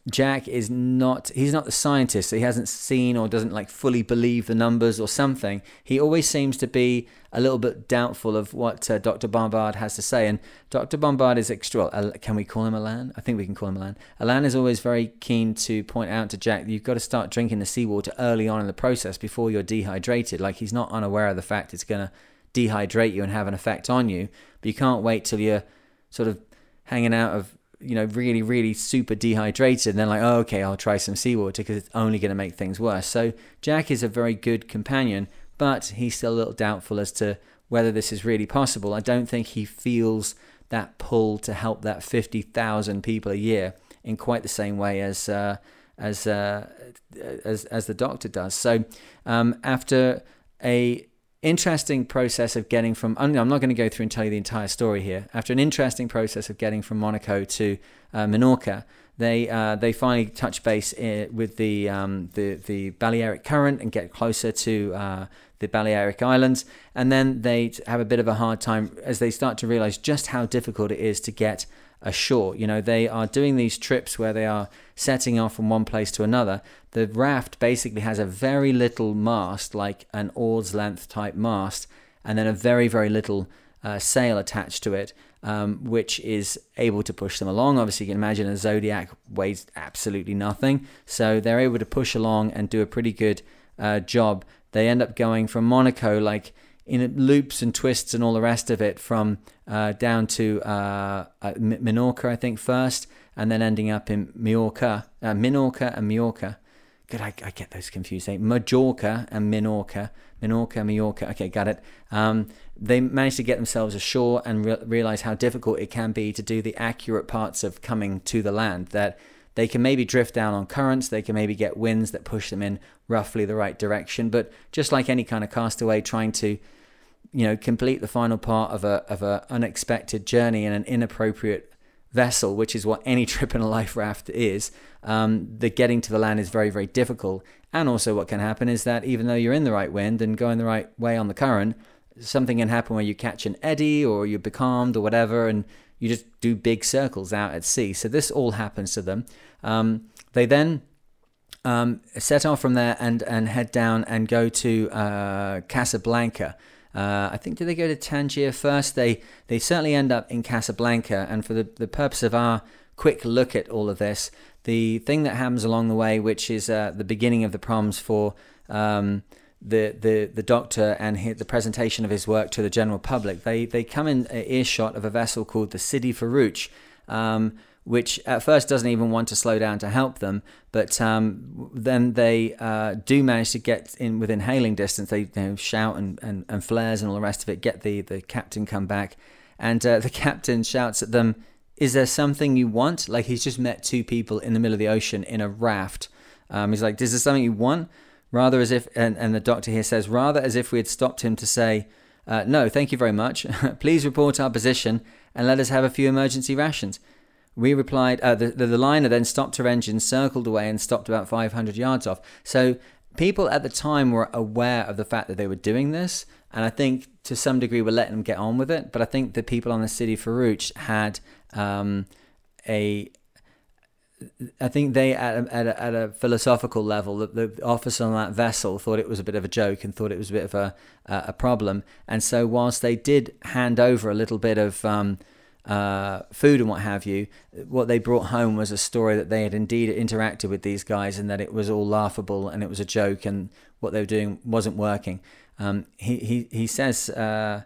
Jack is not he's not the scientist. So he hasn't seen or doesn't like fully believe the numbers or something. He always seems to be a little bit doubtful of what uh, Dr. Bombard has to say. And Dr. Bombard is extra. Uh, can we call him Alan? I think we can call him Alan. Alan is always very keen to point out to Jack that you've got to start drinking the seawater early on in the process before you're dehydrated. Like he's not unaware of the fact it's going to dehydrate you and have an effect on you, but you can't wait till you're sort of hanging out of you know, really, really super dehydrated, and then like, oh, okay, I'll try some seawater because it's only going to make things worse. So Jack is a very good companion, but he's still a little doubtful as to whether this is really possible. I don't think he feels that pull to help that 50,000 people a year in quite the same way as uh, as, uh, as as the doctor does. So um, after a interesting process of getting from I'm not going to go through and tell you the entire story here. After an interesting process of getting from Monaco to uh, Minorca, they uh, they finally touch base uh, with the um, the the Balearic Current and get closer to uh, the Balearic Islands, and then they have a bit of a hard time as they start to realize just how difficult it is to get ashore. You know, they are doing these trips where they are setting off from one place to another. The raft basically has a very little mast, like an oar's length type mast, and then a very, very little uh, sail attached to it, um, which is able to push them along. Obviously, you can imagine a Zodiac weighs absolutely nothing, so they're able to push along and do a pretty good uh, job. They end up going from Monaco, like in loops and twists and all the rest of it from uh, down to uh, uh Minorca, I think, first, and then ending up in Majorca, uh, Minorca and Majorca. Good, I, I, get those confused. Eh? Majorca and Minorca. Minorca, Majorca. Okay, got it. Um, they managed to get themselves ashore and re- realize how difficult it can be to do the accurate parts of coming to the land. That they can maybe drift down on currents, they can maybe get winds that push them in roughly the right direction. But just like any kind of castaway, trying to you know, complete the final part of a of a unexpected journey in an inappropriate vessel, which is what any trip in a life raft is, um, the getting to the land is very, very difficult. And also, what can happen is that even though you're in the right wind and going the right way on the current, something can happen where you catch an eddy or you're becalmed or whatever, and you just do big circles out at sea. So this all happens to them. Um, they then um, set off from there and and head down and go to uh, Casablanca. Uh, I think did they go to Tangier first? They they certainly end up in Casablanca, and for the, the purpose of our quick look at all of this, the thing that happens along the way, which is uh, the beginning of the problems for um, the, the the doctor and his, the presentation of his work to the general public, they they come in earshot of a vessel called the Sidi Ferruch. Um, which at first doesn't even want to slow down to help them, but um, then they uh, do manage to get in within hailing distance. They you know, shout and, and, and, flares and all the rest of it, get the, the captain come back, and uh, the captain shouts at them, Is there something you want? Like he's just met two people in the middle of the ocean in a raft. Um, he's like, Is there something you want? Rather as if, and, and the doctor here says, rather as if we had stopped him to say, uh, No, thank you very much. Please report our position and let us have a few emergency rations. We replied, uh, the, the, the liner then stopped her engine, circled away, and stopped about 500 yards off. So people at the time were aware of the fact that they were doing this, and I think to some degree we're letting them get on with it. But I think the people on the Sidi Ferruch had um, a I think they, at a, at a, at a philosophical level, the, the, officer on that vessel thought it was a bit of a joke and thought it was a bit of a, a problem. And so, whilst they did hand over a little bit of um, uh, food and what have you, what they brought home was a story that they had indeed interacted with these guys and that it was all laughable and it was a joke and what they were doing wasn't working. Um, he, he, he says, uh,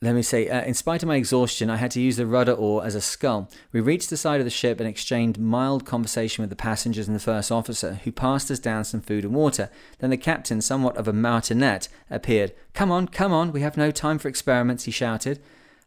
let me say, uh, in spite of my exhaustion, I had to use the rudder oar as a scull. We reached the side of the ship and exchanged mild conversation with the passengers and the first officer, who passed us down some food and water. Then the captain, somewhat of a martinet, appeared. Come on, come on, we have no time for experiments, he shouted.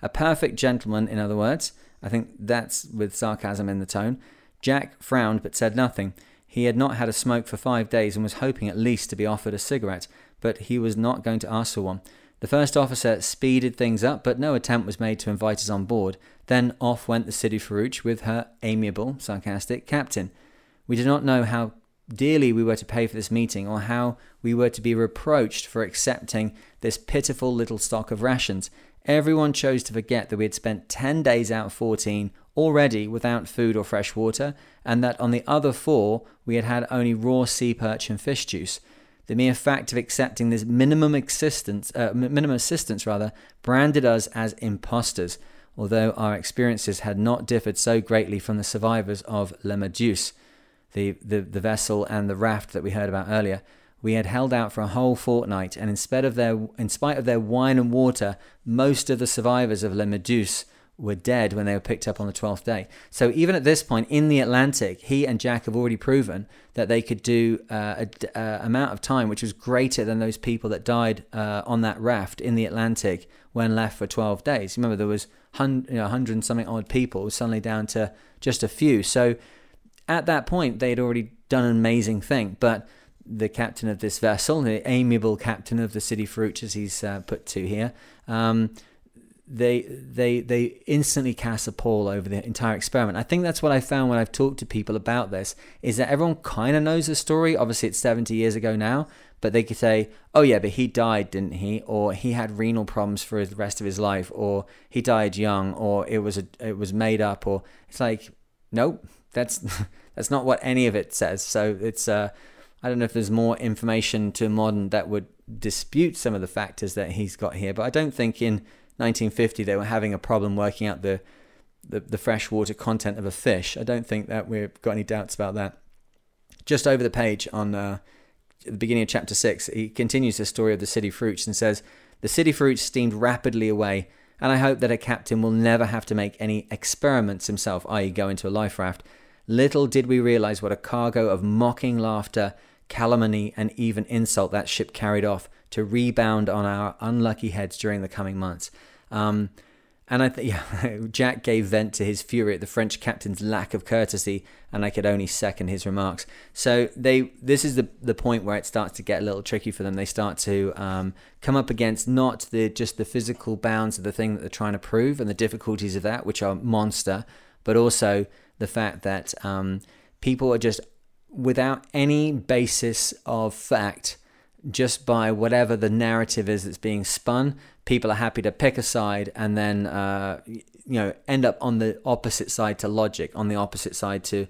A perfect gentleman, in other words. I think that's with sarcasm in the tone. Jack frowned but said nothing. He had not had a smoke for five days and was hoping at least to be offered a cigarette, but he was not going to ask for one. The first officer speeded things up, but no attempt was made to invite us on board. Then off went the Sidi Ferruch with her amiable, sarcastic captain. We did not know how dearly we were to pay for this meeting or how we were to be reproached for accepting this pitiful little stock of rations. Everyone chose to forget that we had spent 10 days out of 14 already without food or fresh water, and that on the other four we had had only raw sea perch and fish juice. The mere fact of accepting this minimum assistance, uh, minimum assistance rather, branded us as impostors, although our experiences had not differed so greatly from the survivors of Le Medusa, the, the, the vessel and the raft that we heard about earlier. We had held out for a whole fortnight, and in spite of their, in spite of their wine and water, most of the survivors of Le Medusa were dead when they were picked up on the 12th day. So even at this point in the Atlantic, he and Jack have already proven that they could do uh, a, uh, amount of time which was greater than those people that died uh, on that raft in the Atlantic when left for 12 days. Remember, there was 100, you know, 100 and something odd people, suddenly down to just a few. So at that point, they had already done an amazing thing. But the captain of this vessel, the amiable captain of the Sidi Ferruch, as he's uh, put to here, um, they they they instantly cast a pall over the entire experiment. I think that's what I found when I've talked to people about this is that everyone kind of knows the story. Obviously, it's 70 years ago now, but they could say, "Oh yeah, but he died, didn't he?" Or he had renal problems for the rest of his life, or he died young, or it was a it was made up, or it's like, nope, that's that's not what any of it says. So it's uh, I don't know if there's more information to modern that would dispute some of the factors that he's got here, but I don't think in 1950 they were having a problem working out the, the, the freshwater content of a fish. I don't think that we've got any doubts about that. Just over the page on uh, the beginning of chapter 6, he continues the story of the Sidi Ferruch and says, The Sidi Ferruch steamed rapidly away, and I hope that a captain will never have to make any experiments himself, i.e., go into a life raft. Little did we realize what a cargo of mocking laughter, calumny, and even insult that ship carried off to rebound on our unlucky heads during the coming months. Um, and I think yeah, Jack gave vent to his fury at the French captain's lack of courtesy, and I could only second his remarks. So they, this is the the point where it starts to get a little tricky for them. They start to um, come up against not the just the physical bounds of the thing that they're trying to prove and the difficulties of that, which are monster, but also the fact that um, people are just without any basis of fact just by whatever the narrative is that's being spun, people are happy to pick a side and then uh, you know end up on the opposite side to logic, on the opposite side to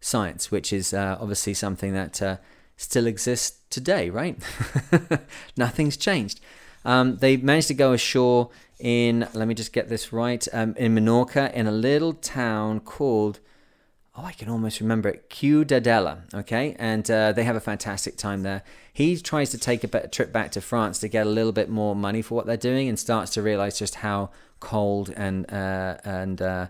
science, which is uh, obviously something that uh, still exists today, right? Nothing's changed. Um, they managed to go ashore in, let me just get this right, um, in Minorca, in a little town called oh, I can almost remember it, Ciudadela, okay? And uh, they have a fantastic time there. He tries to take a trip back to France to get a little bit more money for what they're doing and starts to realize just how cold and uh, and uh,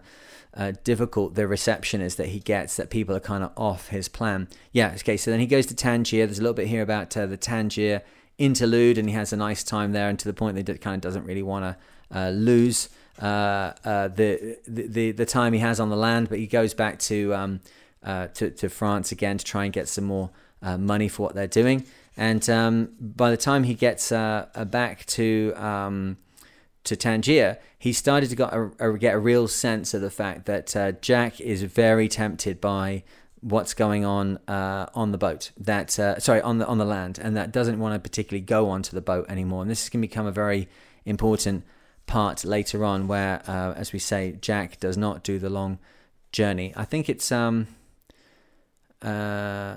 uh, difficult the reception is that he gets, that people are kind of off his plan. Yeah, okay, so then he goes to Tangier. There's a little bit here about uh, the Tangier interlude, and he has a nice time there, and to the point that he kind of doesn't really want to uh, lose uh, uh, the, the the time he has on the land, but he goes back to um, uh, to, to France again to try and get some more uh, money for what they're doing. And um, by the time he gets uh, back to um, to Tangier, he started to get a, a, get a real sense of the fact that Jack is very tempted by what's going on uh, on the boat that uh, sorry on the on the land and that doesn't want to particularly go onto the boat anymore and this can become a very important part later on where, uh, as we say, Jack does not do the long journey. I think it's um, uh,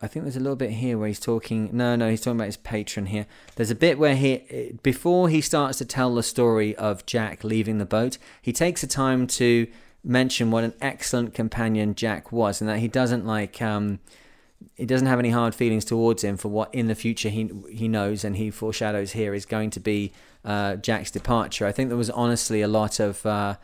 I think there's a little bit here where he's talking. No, no, he's talking about his patron here. There's a bit where he, before he starts to tell the story of Jack leaving the boat, he takes the time to mention what an excellent companion Jack was, and that he doesn't like. Um, he doesn't have any hard feelings towards him for what in the future he he knows and he foreshadows here is going to be uh, Jack's departure. I think there was honestly a lot of uh,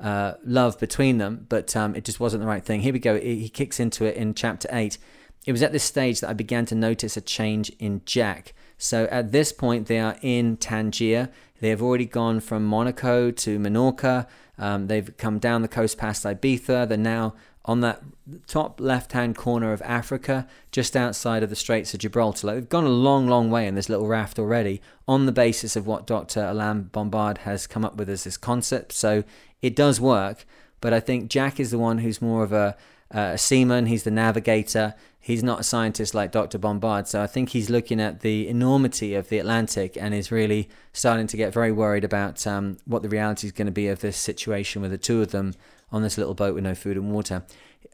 uh, love between them, but um, it just wasn't the right thing. Here we go. He kicks into it in chapter 8. it was at this stage that I began to notice a change in Jack. So at this point, they are in Tangier. They have already gone from Monaco to Menorca. Um, they've come down the coast past Ibiza. They're now on that top left hand corner of Africa, just outside of the Straits of Gibraltar. Like they've gone a long, long way in this little raft already on the basis of what Dr. Alain Bombard has come up with as this concept. So it does work, but I think Jack is the one who's more of a, a seaman, he's the navigator. He's not a scientist like Dr. Bombard, so I think he's looking at the enormity of the Atlantic and is really starting to get very worried about um, what the reality is going to be of this situation with the two of them on this little boat with no food and water.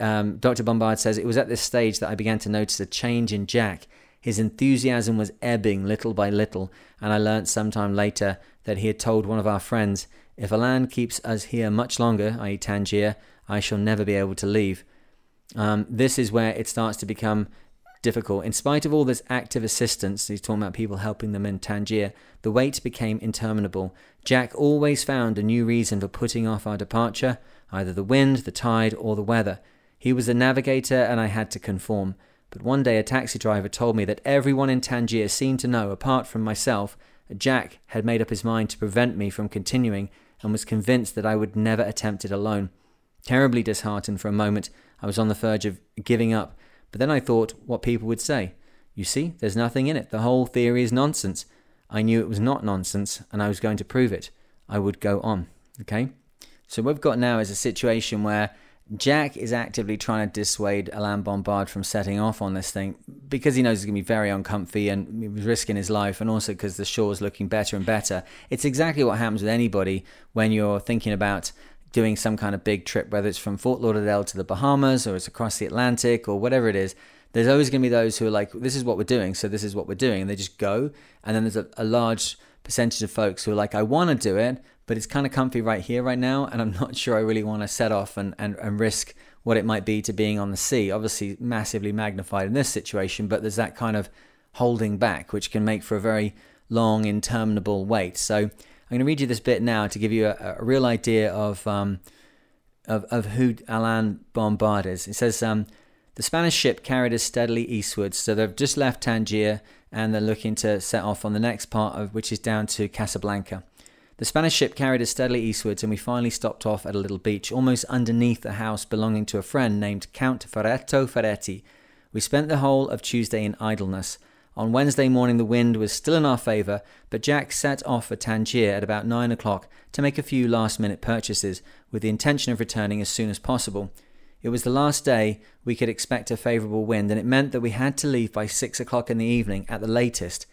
Um, Dr. Bombard says, It was at this stage that I began to notice a change in Jack. His enthusiasm was ebbing little by little, and I learnt some time later that he had told one of our friends, If Alain keeps us here much longer, i.e., Tangier, I shall never be able to leave. Um, this is where it starts to become difficult. In spite of all this active assistance, he's talking about people helping them in Tangier, the wait became interminable. Jack always found a new reason for putting off our departure either the wind, the tide, or the weather. He was the navigator, and I had to conform. But one day a taxi driver told me that everyone in Tangier seemed to know, apart from myself, that Jack had made up his mind to prevent me from continuing and was convinced that I would never attempt it alone. Terribly disheartened for a moment, I was on the verge of giving up, but then I thought what people would say. You see, there's nothing in it. The whole theory is nonsense. I knew it was not nonsense, and I was going to prove it. I would go on. Okay? So what we've got now is a situation where Jack is actively trying to dissuade Alain Bombard from setting off on this thing because he knows it's going to be very uncomfy and risking his life, and also because the shore is looking better and better. It's exactly what happens with anybody when you're thinking about doing some kind of big trip, whether it's from Fort Lauderdale to the Bahamas or it's across the Atlantic or whatever it is. There's always going to be those who are like, this is what we're doing, so this is what we're doing. And they just go. And then there's a, a large percentage of folks who are like, I want to do it, but it's kind of comfy right here, right now, and I'm not sure I really want to set off and, and, and risk what it might be to being on the sea. Obviously, massively magnified in this situation, but there's that kind of holding back, which can make for a very long, interminable wait. So I'm going to read you this bit now to give you a, a real idea of, um, of, of who Alain Bombard is. It says, um, the Spanish ship carried us steadily eastwards, so they've just left Tangier and they're looking to set off on the next part of which is down to Casablanca. The Spanish ship carried us steadily eastwards, and we finally stopped off at a little beach almost underneath a house belonging to a friend named Count Ferretto Ferretti. We spent the whole of Tuesday in idleness. On Wednesday morning, the wind was still in our favour, but Jack set off for Tangier at about nine o'clock to make a few last minute purchases, with the intention of returning as soon as possible. It was the last day we could expect a favourable wind, and it meant that we had to leave by six o'clock in the evening at the latest.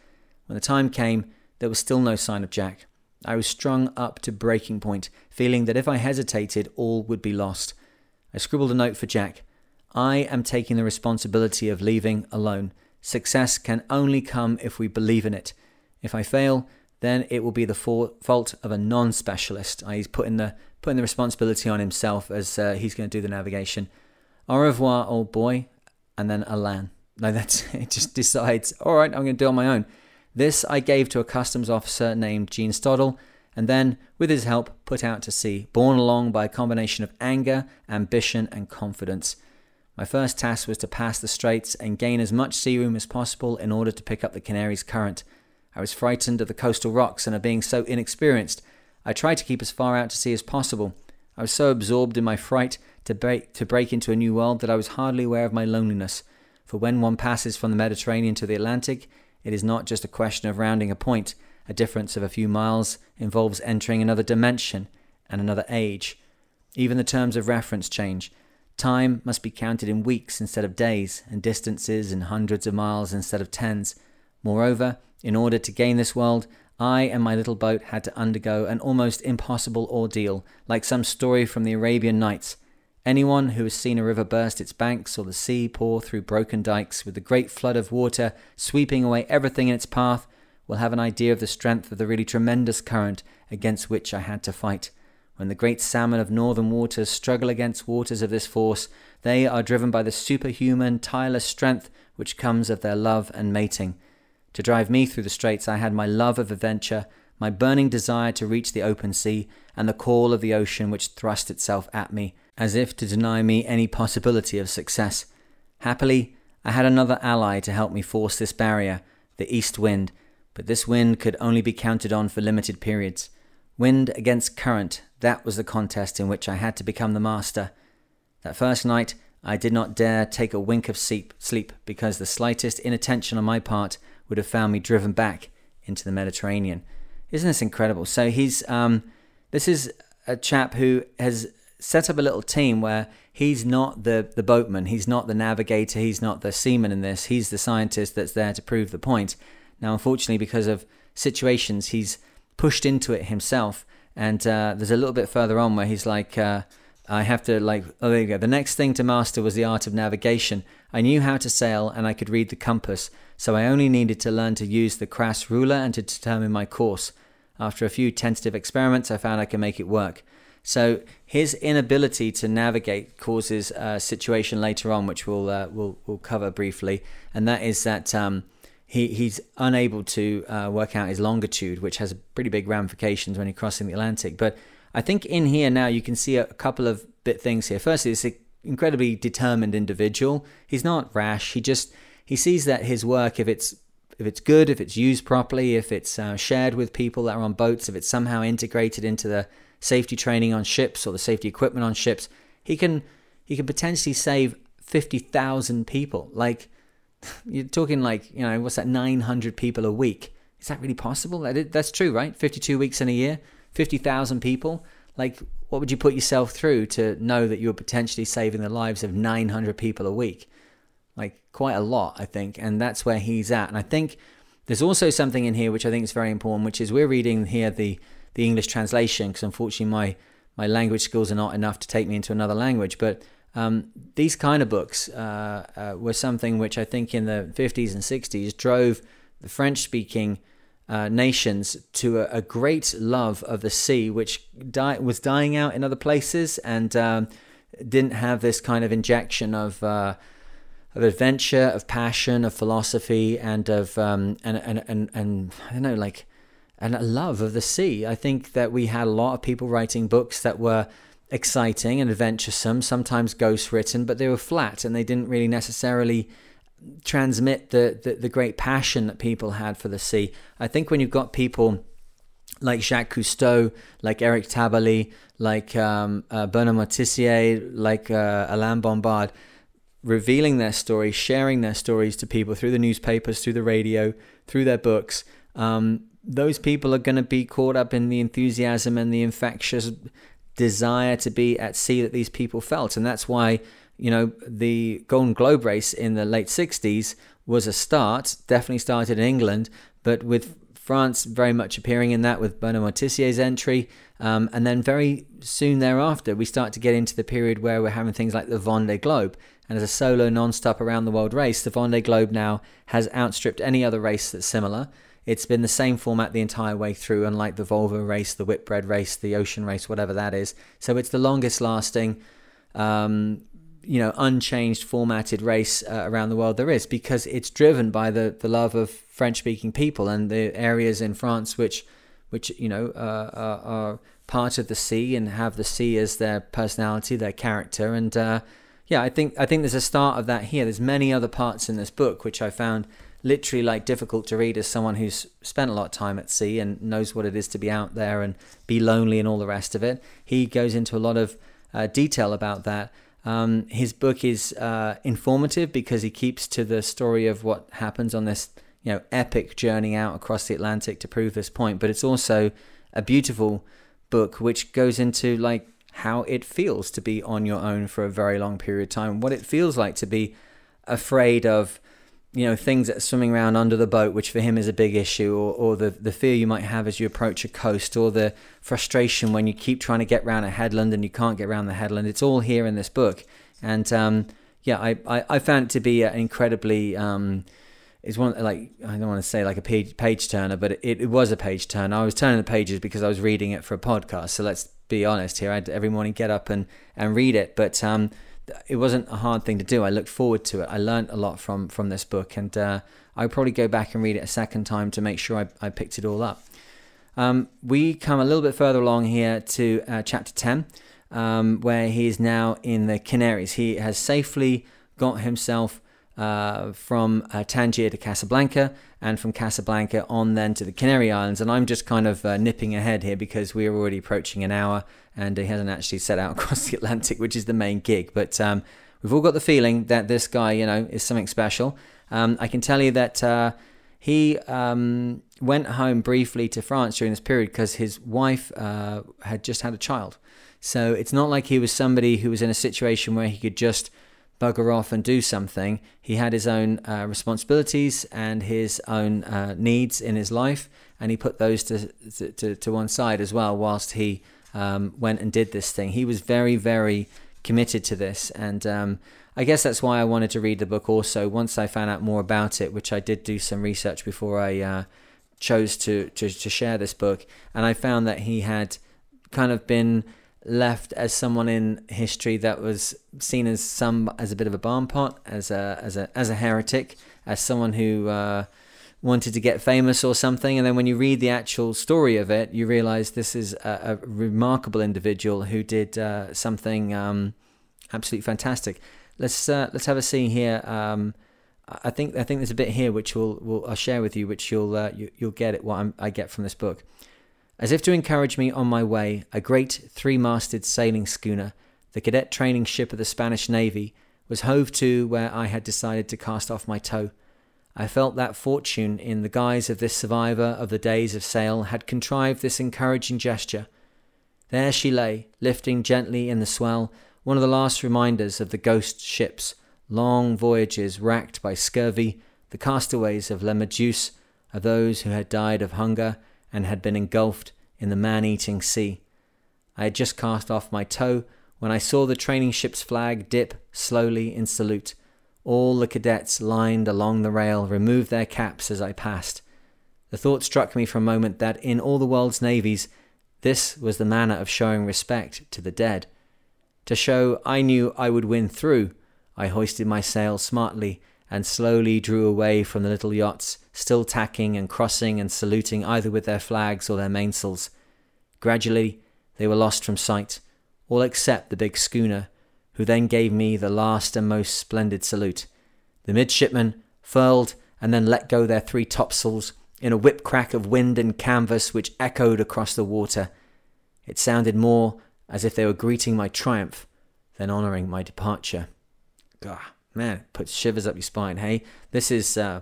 When the time came, there was still no sign of Jack. I was strung up to breaking point, feeling that if I hesitated, all would be lost. I scribbled a note for Jack. I am taking the responsibility of leaving alone. Success can only come if we believe in it. If I fail, then it will be the fault of a non-specialist. He's putting the putting the responsibility on himself as uh, he's going to do the navigation. Au revoir, old boy, and then Alan. No, that's it. Just decides. All right, I'm going to do it on my own. This I gave to a customs officer named Gene Stoddle, and then, with his help, put out to sea, borne along by a combination of anger, ambition, and confidence. My first task was to pass the straits and gain as much sea room as possible in order to pick up the Canaries current. I was frightened of the coastal rocks and of being so inexperienced. I tried to keep as far out to sea as possible. I was so absorbed in my fright to break, to break into a new world that I was hardly aware of my loneliness. For when one passes from the Mediterranean to the Atlantic, it is not just a question of rounding a point. A difference of a few miles involves entering another dimension and another age. Even the terms of reference change. Time must be counted in weeks instead of days, and distances in hundreds of miles instead of tens. Moreover, in order to gain this world, I and my little boat had to undergo an almost impossible ordeal, like some story from the Arabian Nights. Anyone who has seen a river burst its banks or the sea pour through broken dikes with the great flood of water sweeping away everything in its path will have an idea of the strength of the really tremendous current against which I had to fight. When the great salmon of northern waters struggle against waters of this force, they are driven by the superhuman, tireless strength which comes of their love and mating. To drive me through the straits, I had my love of adventure, my burning desire to reach the open sea, and the call of the ocean which thrust itself at me as if to deny me any possibility of success. Happily, I had another ally to help me force this barrier, the east wind, but this wind could only be counted on for limited periods. Wind against current, that was the contest in which I had to become the master. That first night, I did not dare take a wink of sleep, because the slightest inattention on my part would have found me driven back into the Mediterranean. Isn't this incredible? So he's um, this is a chap who has set up a little team where he's not the the boatman, he's not the navigator, he's not the seaman in this. He's the scientist that's there to prove the point. Now, unfortunately, because of situations, he's pushed into it himself. And uh, there's a little bit further on where he's like, uh, I have to like, oh, there you go. The next thing to master was the art of navigation. I knew how to sail and I could read the compass, so I only needed to learn to use the Cras ruler and to determine my course. After a few tentative experiments, I found I could make it work. So his inability to navigate causes a situation later on, which we'll uh, we'll, we'll cover briefly, and that is that um, he he's unable to uh, work out his longitude, which has pretty big ramifications when you're crossing the Atlantic. But I think in here now you can see a, couple of bit things here. Firstly, it's an incredibly determined individual. He's not rash. He just he sees that his work, if it's if it's good, if it's used properly, if it's uh, shared with people that are on boats, if it's somehow integrated into the safety training on ships or the safety equipment on ships, he can he can potentially save fifty thousand people. Like you're talking like, you know, what's that, 900 people a week? Is that really possible? That, that's true, right? 52 weeks in a year, 50,000 people. Like, what would you put yourself through to know that you're potentially saving the lives of 900 people a week? Like, quite a lot, I think. And that's where he's at. And I think there's also something in here which I think is very important, which is we're reading here the, the English translation, because unfortunately my, my language skills are not enough to take me into another language. But um, these kind of books uh, uh, were something which I think in the 50s and 60s drove the French speaking uh, nations to a, a, great love of the sea, which di- was dying out in other places and um, didn't have this kind of injection of. Uh, of adventure, of passion, of philosophy, and of um, and, and and and I don't know, like, and a love of the sea. I think that we had a lot of people writing books that were exciting and adventuresome, sometimes ghost written, but they were flat and they didn't really necessarily transmit the, the, the great passion that people had for the sea. I think when you've got people like Jacques Cousteau, like Eric Tabarly, like um, uh, Bernard Moitessier, like uh, Alain Bombard, revealing their stories, sharing their stories to people through the newspapers, through the radio, through their books. Um, those people are going to be caught up in the enthusiasm and the infectious desire to be at sea that these people felt. And that's why, you know, the Golden Globe race in the late 60s was a start, definitely started in England, but with France very much appearing in that with Bernard Moitessier's entry. Um, and then very soon thereafter, we start to get into the period where we're having things like the Vendée Globe. And as a solo non-stop around the world race, the Vendée Globe now has outstripped any other race that's similar. It's been the same format the entire way through, unlike the Volvo race, the Whitbread race, the Ocean race, whatever that is. So it's the longest lasting, um, you know, unchanged formatted race uh, around the world there is because it's driven by the, the love of French speaking people and the areas in France which, which you know, uh, are, are, part of the sea and have the sea as their personality, their character. And uh, yeah, I think I think there's a start of that here. There's many other parts in this book which I found literally like difficult to read as someone who's spent a lot of time at sea and knows what it is to be out there and be lonely and all the rest of it. He goes into a lot of uh, detail about that. Um, his book is uh, informative because he keeps to the story of what happens on this, you know, epic journey out across the Atlantic to prove this point. But it's also a beautiful book which goes into like how it feels to be on your own for a very long period of time, what it feels like to be afraid of you know things that are swimming around under the boat which for him is a big issue or, or the, the fear you might have as you approach a coast or the frustration when you keep trying to get around a headland and you can't get around the headland. It's all here in this book. And um, yeah I, I, I, found it to be an incredibly um, it's one like I don't want to say like a page, page turner but it, it was a page turner. I was turning the pages because I was reading it for a podcast so let's be honest here. I had every morning get up and, and read it. But um, it wasn't a hard thing to do. I looked forward to it. I learned a lot from from this book, and uh, I'll probably go back and read it a second time to make sure I, I picked it all up. Um, we come a little bit further along here to uh, chapter 10, um, where he is now in the Canaries. He has safely got himself uh, from uh, Tangier to Casablanca, and from Casablanca on then to the Canary Islands. And I'm just kind of uh, nipping ahead here because we're already approaching an hour, and he hasn't actually set out across the Atlantic, which is the main gig. But um, we've all got the feeling that this guy, you know, is something special. Um, I can tell you that uh, he um, went home briefly to France during this period because his wife uh, had just had a child. So it's not like he was somebody who was in a situation where he could just bugger off and do something. He had his own uh, responsibilities and his own uh, needs in his life, and he put those to to, to one side as well whilst he um, went and did this thing. He was very, very committed to this, and um, I guess that's why I wanted to read the book. Also, once I found out more about it, which I did do some research before I uh, chose to, to to share this book, and I found that he had kind of been left as someone in history that was seen as some as a bit of a barn pot, as a as a as a heretic, as someone who uh, wanted to get famous or something. And then when you read the actual story of it, you realize this is a, a remarkable individual who did uh, something um, absolutely fantastic. Let's uh, let's have a see here. Um, I think I think there's a bit here which will will I'll share with you, which you'll uh, you, will get it what I'm, I get from this book. As if to encourage me on my way, a great three masted sailing schooner, the cadet training ship of the Spanish Navy, was hove to where I had decided to cast off my tow. I felt that fortune, in the guise of this survivor of the days of sail, had contrived this encouraging gesture. There she lay, lifting gently in the swell, one of the last reminders of the ghost ships, long voyages racked by scurvy, the castaways of La Medusa, of those who had died of hunger and had been engulfed in the man eating sea. I had just cast off my tow when I saw the training ship's flag dip slowly in salute. All the cadets lined along the rail removed their caps as I passed. The thought struck me for a moment that in all the world's navies, this was the manner of showing respect to the dead. To show I knew I would win through, I hoisted my sail smartly and slowly drew away from the little yachts, still tacking and crossing and saluting either with their flags or their mainsails. Gradually, they were lost from sight, all except the big schooner, who then gave me the last and most splendid salute. The midshipmen furled and then let go their three topsails in a whip crack of wind and canvas which echoed across the water. It sounded more as if they were greeting my triumph than honouring my departure. Gah man, puts shivers up your spine. Hey, this is uh,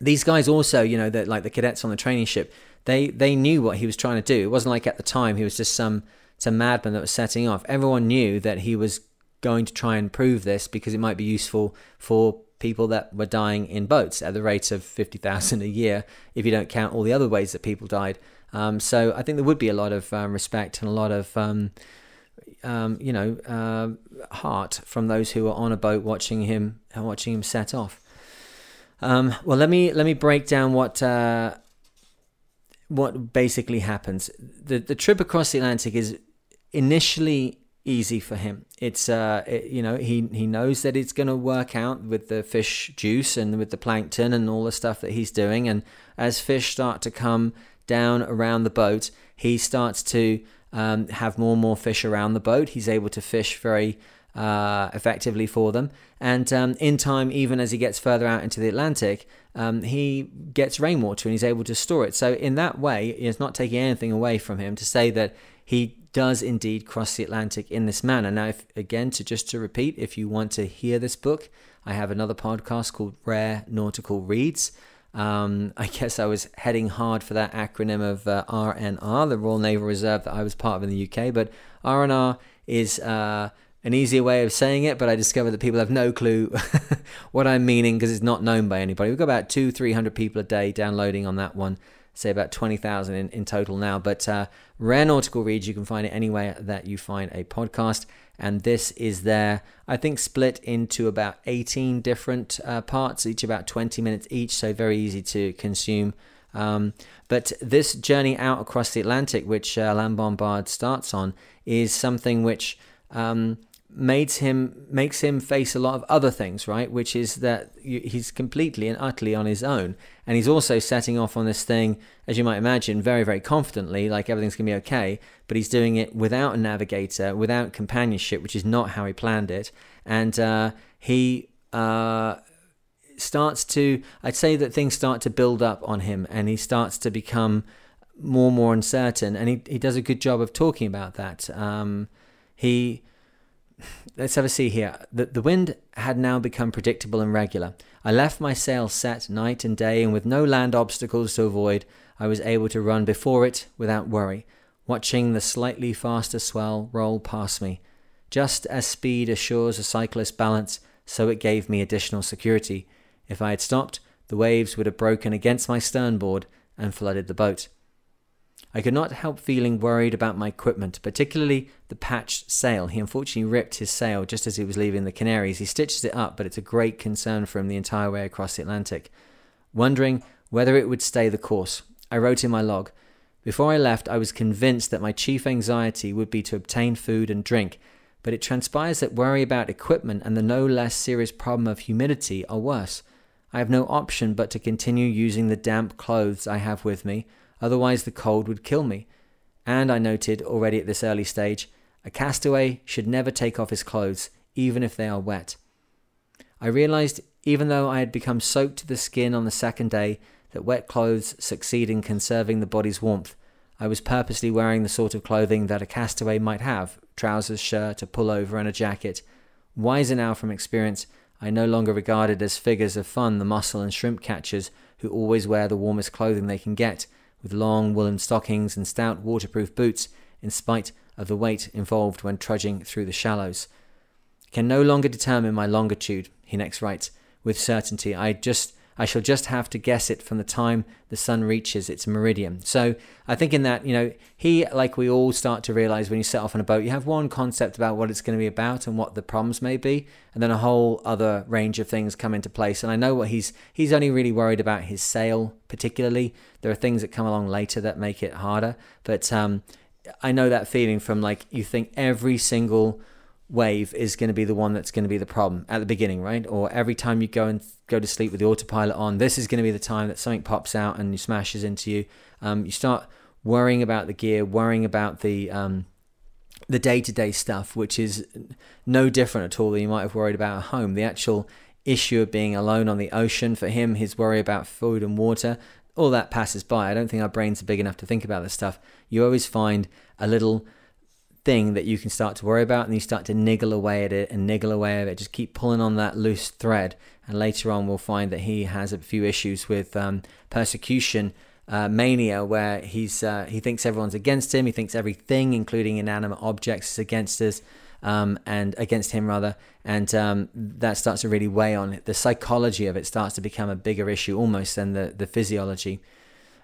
these guys also, you know, that like the cadets on the training ship. They they knew what he was trying to do. It wasn't like at the time he was just some some madman that was setting off. Everyone knew that he was going to try and prove this because it might be useful for people that were dying in boats at the rate of 50,000 a year if you don't count all the other ways that people died. Um, so I think there would be a lot of um, respect and a lot of um, um, you know, uh, heart from those who were on a boat watching him, watching him set off. Um, well, let me let me break down what uh, what basically happens. The the trip across the Atlantic is initially easy for him. It's uh, it, you know, he he knows that it's going to work out with the fish juice and with the plankton and all the stuff that he's doing. And as fish start to come down around the boat, he starts to um, have more and more fish around the boat. He's able to fish very uh, effectively for them. And um, in time, even as he gets further out into the Atlantic, um, he gets rainwater and he's able to store it. So, in that way, it's not taking anything away from him to say that he does indeed cross the Atlantic in this manner. Now, if, again, to just to repeat, if you want to hear this book, I have another podcast called Rare Nautical Reads. Um, I guess I was heading hard for that acronym of uh, RNR, the Royal Naval Reserve that I was part of in the UK. But RNR is uh, an easier way of saying it, but I discovered that people have no clue what I'm meaning because it's not known by anybody. We've got about two, three hundred people a day downloading on that one. Say about 20,000 in, in total now. But uh, Rare Nautical Reads, you can find it anywhere that you find a podcast and this is there, I think, split into about 18 different uh, parts, each about 20 minutes each, so very easy to consume. Um, but this journey out across the Atlantic, which uh, Bombard starts on, is something which um, makes him makes him face a lot of other things, right? Which is that he's completely and utterly on his own, and he's also setting off on this thing, as you might imagine, very very confidently, like everything's gonna be okay. But he's doing it without a navigator, without companionship, which is not how he planned it, and uh, he. Uh, starts to, I'd say that things start to build up on him and he starts to become more and more uncertain. And he, he does a good job of talking about that. Um, he, let's have a see here. The, the wind had now become predictable and regular. I left my sail set night and day, and with no land obstacles to avoid, I was able to run before it without worry, watching the slightly faster swell roll past me. Just as speed assures a cyclist balance, so it gave me additional security. If I had stopped, the waves would have broken against my sternboard and flooded the boat. I could not help feeling worried about my equipment, particularly the patched sail. He unfortunately ripped his sail just as he was leaving the Canaries. He stitches it up, but it's a great concern for him the entire way across the Atlantic. Wondering whether it would stay the course, I wrote in my log Before I left, I was convinced that my chief anxiety would be to obtain food and drink, but it transpires that worry about equipment and the no less serious problem of humidity are worse. I have no option but to continue using the damp clothes I have with me otherwise the cold would kill me. And I noted already at this early stage, a castaway should never take off his clothes, even if they are wet. I realized, even though I had become soaked to the skin on the second day, that wet clothes succeed in conserving the body's warmth. I was purposely wearing the sort of clothing that a castaway might have trousers, shirt, a pullover, and a jacket. Wiser now from experience, I no longer regarded as figures of fun the mussel and shrimp catchers who always wear the warmest clothing they can get with long woolen stockings and stout waterproof boots, in spite of the weight involved when trudging through the shallows. Can no longer determine my longitude, he next writes, with certainty. I just I shall just have to guess it from the time the sun reaches its meridian. So I think in that, you know, he, like we all start to realize when you set off on a boat, you have one concept about what it's going to be about and what the problems may be, and then a whole other range of things come into place. And I know what he's he's only really worried about his sail, particularly. There are things that come along later that make it harder, but um, I know that feeling from like you think every single wave is going to be the one that's going to be the problem at the beginning, right? Or every time you go and go to sleep with the autopilot on, this is going to be the time that something pops out and smashes into you. Um, you start worrying about the gear, worrying about the um, the day to day stuff, which is no different at all than you might have worried about at home. The actual issue of being alone on the ocean for him, his worry about food and water, all that passes by. I don't think our brains are big enough to think about this stuff. You always find a little thing that you can start to worry about and you start to niggle away at it and niggle away at it. Just keep pulling on that loose thread and later on we'll find that he has a few issues with um, persecution uh, mania where he's uh, he thinks everyone's against him he thinks everything including inanimate objects is against us um, and against him rather. And um, that starts to really weigh on it. The psychology of it starts to become a bigger issue almost than the, the physiology.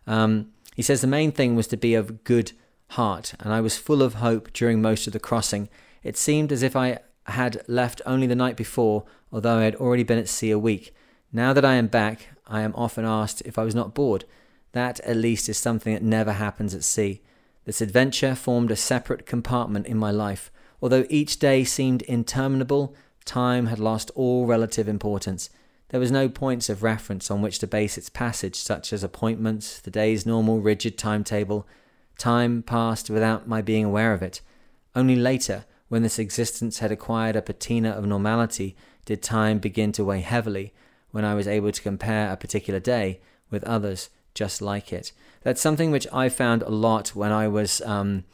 Um, he says the main thing was to be of good heart, and I was full of hope during most of the crossing. It seemed as if I had left only the night before, although I had already been at sea a week. Now that I am back, I am often asked if I was not bored. That, at least, is something that never happens at sea. This adventure formed a separate compartment in my life. Although each day seemed interminable, time had lost all relative importance. There was no points of reference on which to base its passage, such as appointments, the day's normal rigid timetable, Time passed without my being aware of it. Only later, when this existence had acquired a patina of normality, did time begin to weigh heavily, when I was able to compare a particular day with others just like it. That's something which I found a lot when I was um,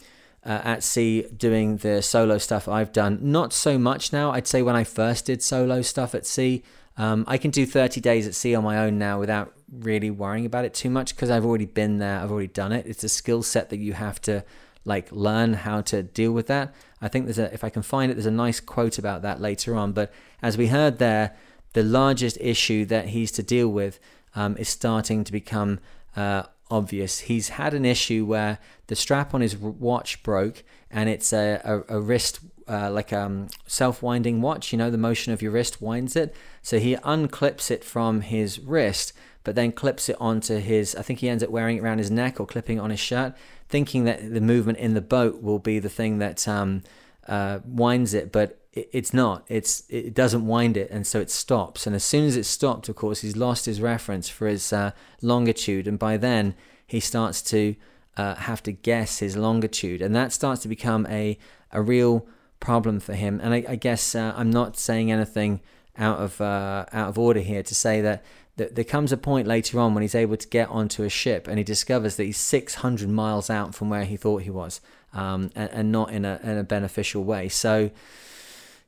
uh, at sea doing the solo stuff I've done. Not so much now. I'd say when I first did solo stuff at sea, um, I can do 30 days at sea on my own now without really worrying about it too much because I've already been there, I've already done it. It's a skill set that you have to like learn how to deal with that. I think there's a if I can find it, there's a nice quote about that later on. But as we heard there, the largest issue that he's to deal with um, is starting to become uh, obvious. He's had an issue where the strap on his watch broke, and it's a, a, a wrist uh, like a um, self winding watch. You know, the motion of your wrist winds it. So he unclips it from his wrist, but then clips it onto his. I think he ends up wearing it around his neck or clipping it on his shirt, thinking that the movement in the boat will be the thing that um, uh, winds it, but it's not. It's it doesn't wind it, and so it stops. And as soon as it stopped, of course, he's lost his reference for his uh, longitude, and by then he starts to uh, have to guess his longitude, and that starts to become a a real problem for him. And I, I guess uh, I'm not saying anything out of uh, out of order here to say that, that there comes a point later on when he's able to get onto a ship and he discovers that he's 600 miles out from where he thought he was, um, and, and, not in a in a beneficial way. So,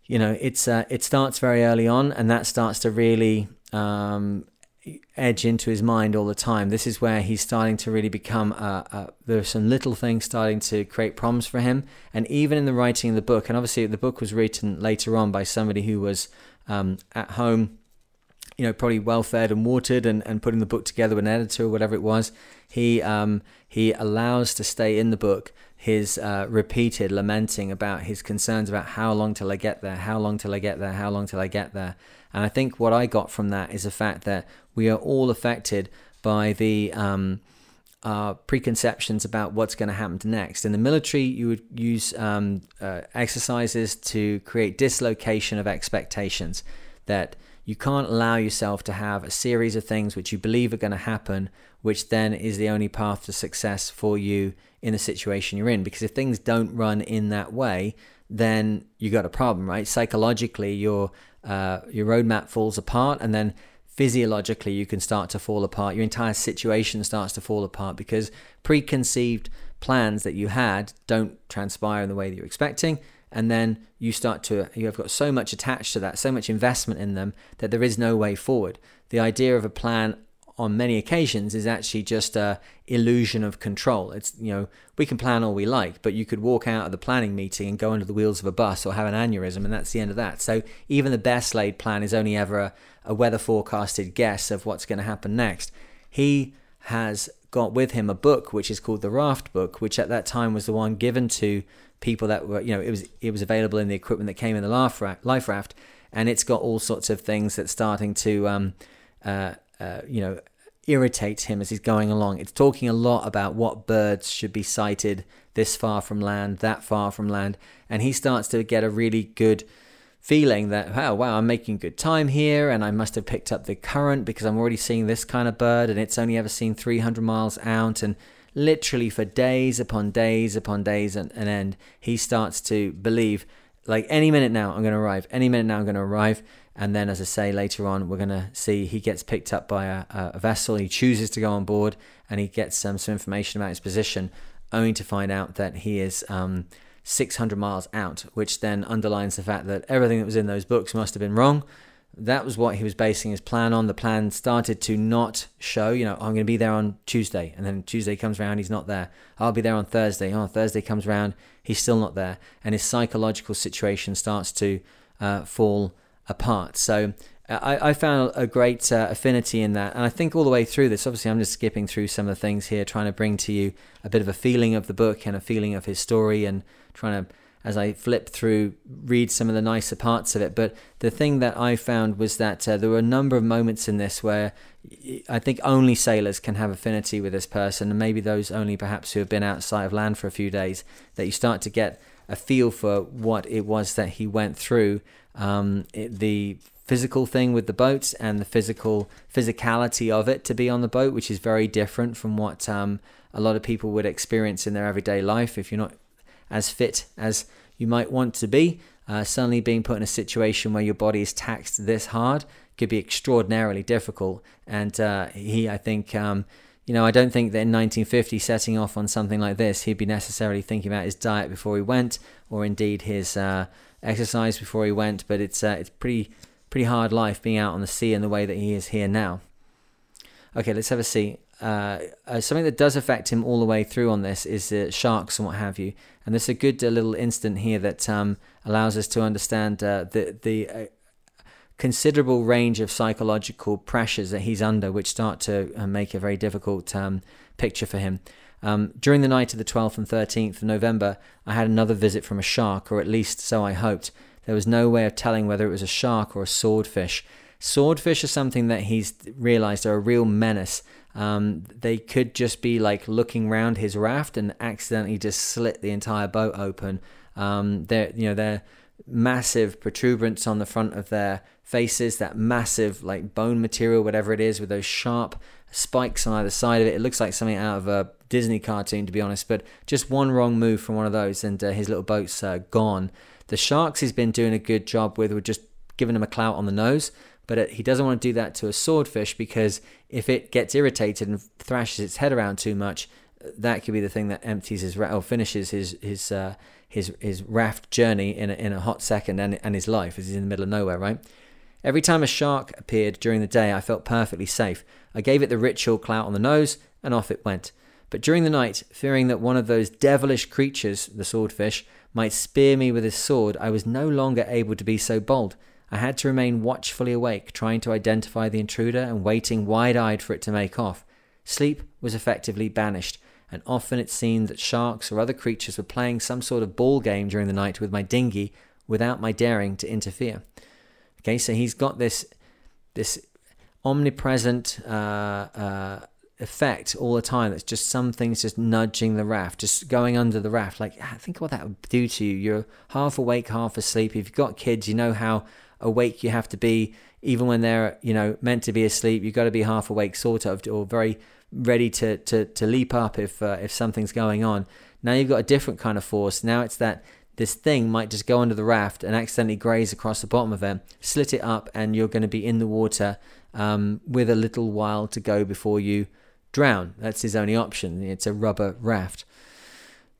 you know, it's uh, it starts very early on, and that starts to really um, edge into his mind all the time. This is where he's starting to really become. Uh, uh, there are some little things starting to create problems for him, and even in the writing of the book, and obviously the book was written later on by somebody who was um, at home, you know, probably well fed and watered, and, and putting the book together with an editor or whatever it was. He um, he allows to stay in the book his uh, repeated lamenting about his concerns about how long till I get there, how long till I get there, how long till I get there. And I think what I got from that is the fact that we are all affected by the um, uh, preconceptions about what's going to happen next. In the military, you would use um, uh, exercises to create dislocation of expectations that you can't allow yourself to have a series of things which you believe are going to happen, which then is the only path to success for you in the situation you're in. Because if things don't run in that way, then you got a problem, right? Psychologically, your uh, your roadmap falls apart, and then physiologically you can start to fall apart. Your entire situation starts to fall apart because preconceived plans that you had don't transpire in the way that you're expecting. And then you start to, you have got so much attached to that, so much investment in them that there is no way forward. The idea of a plan on many occasions is actually just a illusion of control. It's you know we can plan all we like, but you could walk out of the planning meeting and go under the wheels of a bus or have an aneurysm, and that's the end of that. So even the best laid plan is only ever a, a weather forecasted guess of what's going to happen next. He has got with him a book which is called the Raft Book, which at that time was the one given to people that were you know it was it was available in the equipment that came in the life raft, life raft and it's got all sorts of things that's starting to um, uh, uh, you know, irritate him as he's going along. It's talking a lot about what birds should be sighted this far from land, that far from land, and he starts to get a really good feeling that oh wow I'm making good time here and I must have picked up the current because I'm already seeing this kind of bird and it's only ever seen 300 miles out and literally for days upon days upon days and an end he starts to believe like any minute now I'm going to arrive any minute now I'm going to arrive and then, as I say later on, we're going to see he gets picked up by a, a, vessel. He chooses to go on board and he gets um, some information about his position, only to find out that he is um, 600 miles out, which then underlines the fact that everything that was in those books must have been wrong. That was what he was basing his plan on. The plan started to not show, you know, I'm going to be there on Tuesday. And then Tuesday comes around, he's not there. I'll be there on Thursday. Oh, Thursday comes around, he's still not there. And his psychological situation starts to uh, fall apart. So I, I found a great uh, affinity in that. And I think all the way through this, obviously, I'm just skipping through some of the things here, trying to bring to you a bit of a feeling of the book and a feeling of his story, and trying to, as I flip through, read some of the nicer parts of it. But the thing that I found was that uh, there were a number of moments in this where I think only sailors can have affinity with this person, and maybe those only perhaps who have been outside of land for a few days, that you start to get a feel for what it was that he went through um, it, the physical thing with the boats and the physical physicality of it to be on the boat, which is very different from what um, a lot of people would experience in their everyday life. If you're not as fit as you might want to be, uh, suddenly being put in a situation where your body is taxed this hard could be extraordinarily difficult. And uh, he, I think, um, you know, I don't think that in 1950, setting off on something like this, he'd be necessarily thinking about his diet before he went, or indeed his uh, exercise before he went, but it's uh, it's pretty pretty hard life being out on the sea in the way that he is here now. Okay, let's have a see. Uh, uh, something that does affect him all the way through on this is uh, sharks and what have you. And there's a good uh, little instant here that um, allows us to understand uh, the the uh, considerable range of psychological pressures that he's under, which start to make a very difficult um, picture for him. Um, during the night of the 12th and 13th of November, I had another visit from a shark, or at least so I hoped. There was no way of telling whether it was a shark or a swordfish. Swordfish are something that he's realized are a real menace. Um, they could just be like looking round his raft and accidentally just slit the entire boat open. Um, they're, you know, they're massive protuberance on the front of their faces, that massive like bone material, whatever it is, with those sharp spikes on either side of it. It looks like something out of a Disney cartoon, to be honest. But just one wrong move from one of those, and uh, his little boat's uh, gone. The sharks he's been doing a good job with were just giving him a clout on the nose. But he doesn't want to do that to a swordfish because if it gets irritated and thrashes its head around too much, that could be the thing that empties his or finishes his his uh, his his raft journey in a, in a hot second and and his life as he's in the middle of nowhere, right? Every time a shark appeared during the day, I felt perfectly safe. I gave it the ritual clout on the nose, and off it went. But during the night, fearing that one of those devilish creatures, the swordfish, might spear me with his sword, I was no longer able to be so bold. I had to remain watchfully awake, trying to identify the intruder and waiting wide eyed for it to make off. Sleep was effectively banished, and often it seemed that sharks or other creatures were playing some sort of ball game during the night with my dinghy without my daring to interfere. Okay, so he's got this this omnipresent uh, uh, effect all the time. That's just some things just nudging the raft, just going under the raft. Like, think what that would do to you. You're half awake, half asleep. If you've got kids, you know how awake you have to be, even when they're, you know, meant to be asleep. You've got to be half awake, sort of, or very ready to to, to leap up if uh, if something's going on. Now you've got a different kind of force. Now it's that this thing might just go under the raft and accidentally graze across the bottom of it, slit it up, and you're going to be in the water um, with a little while to go before you drown. That's his only option. It's a rubber raft.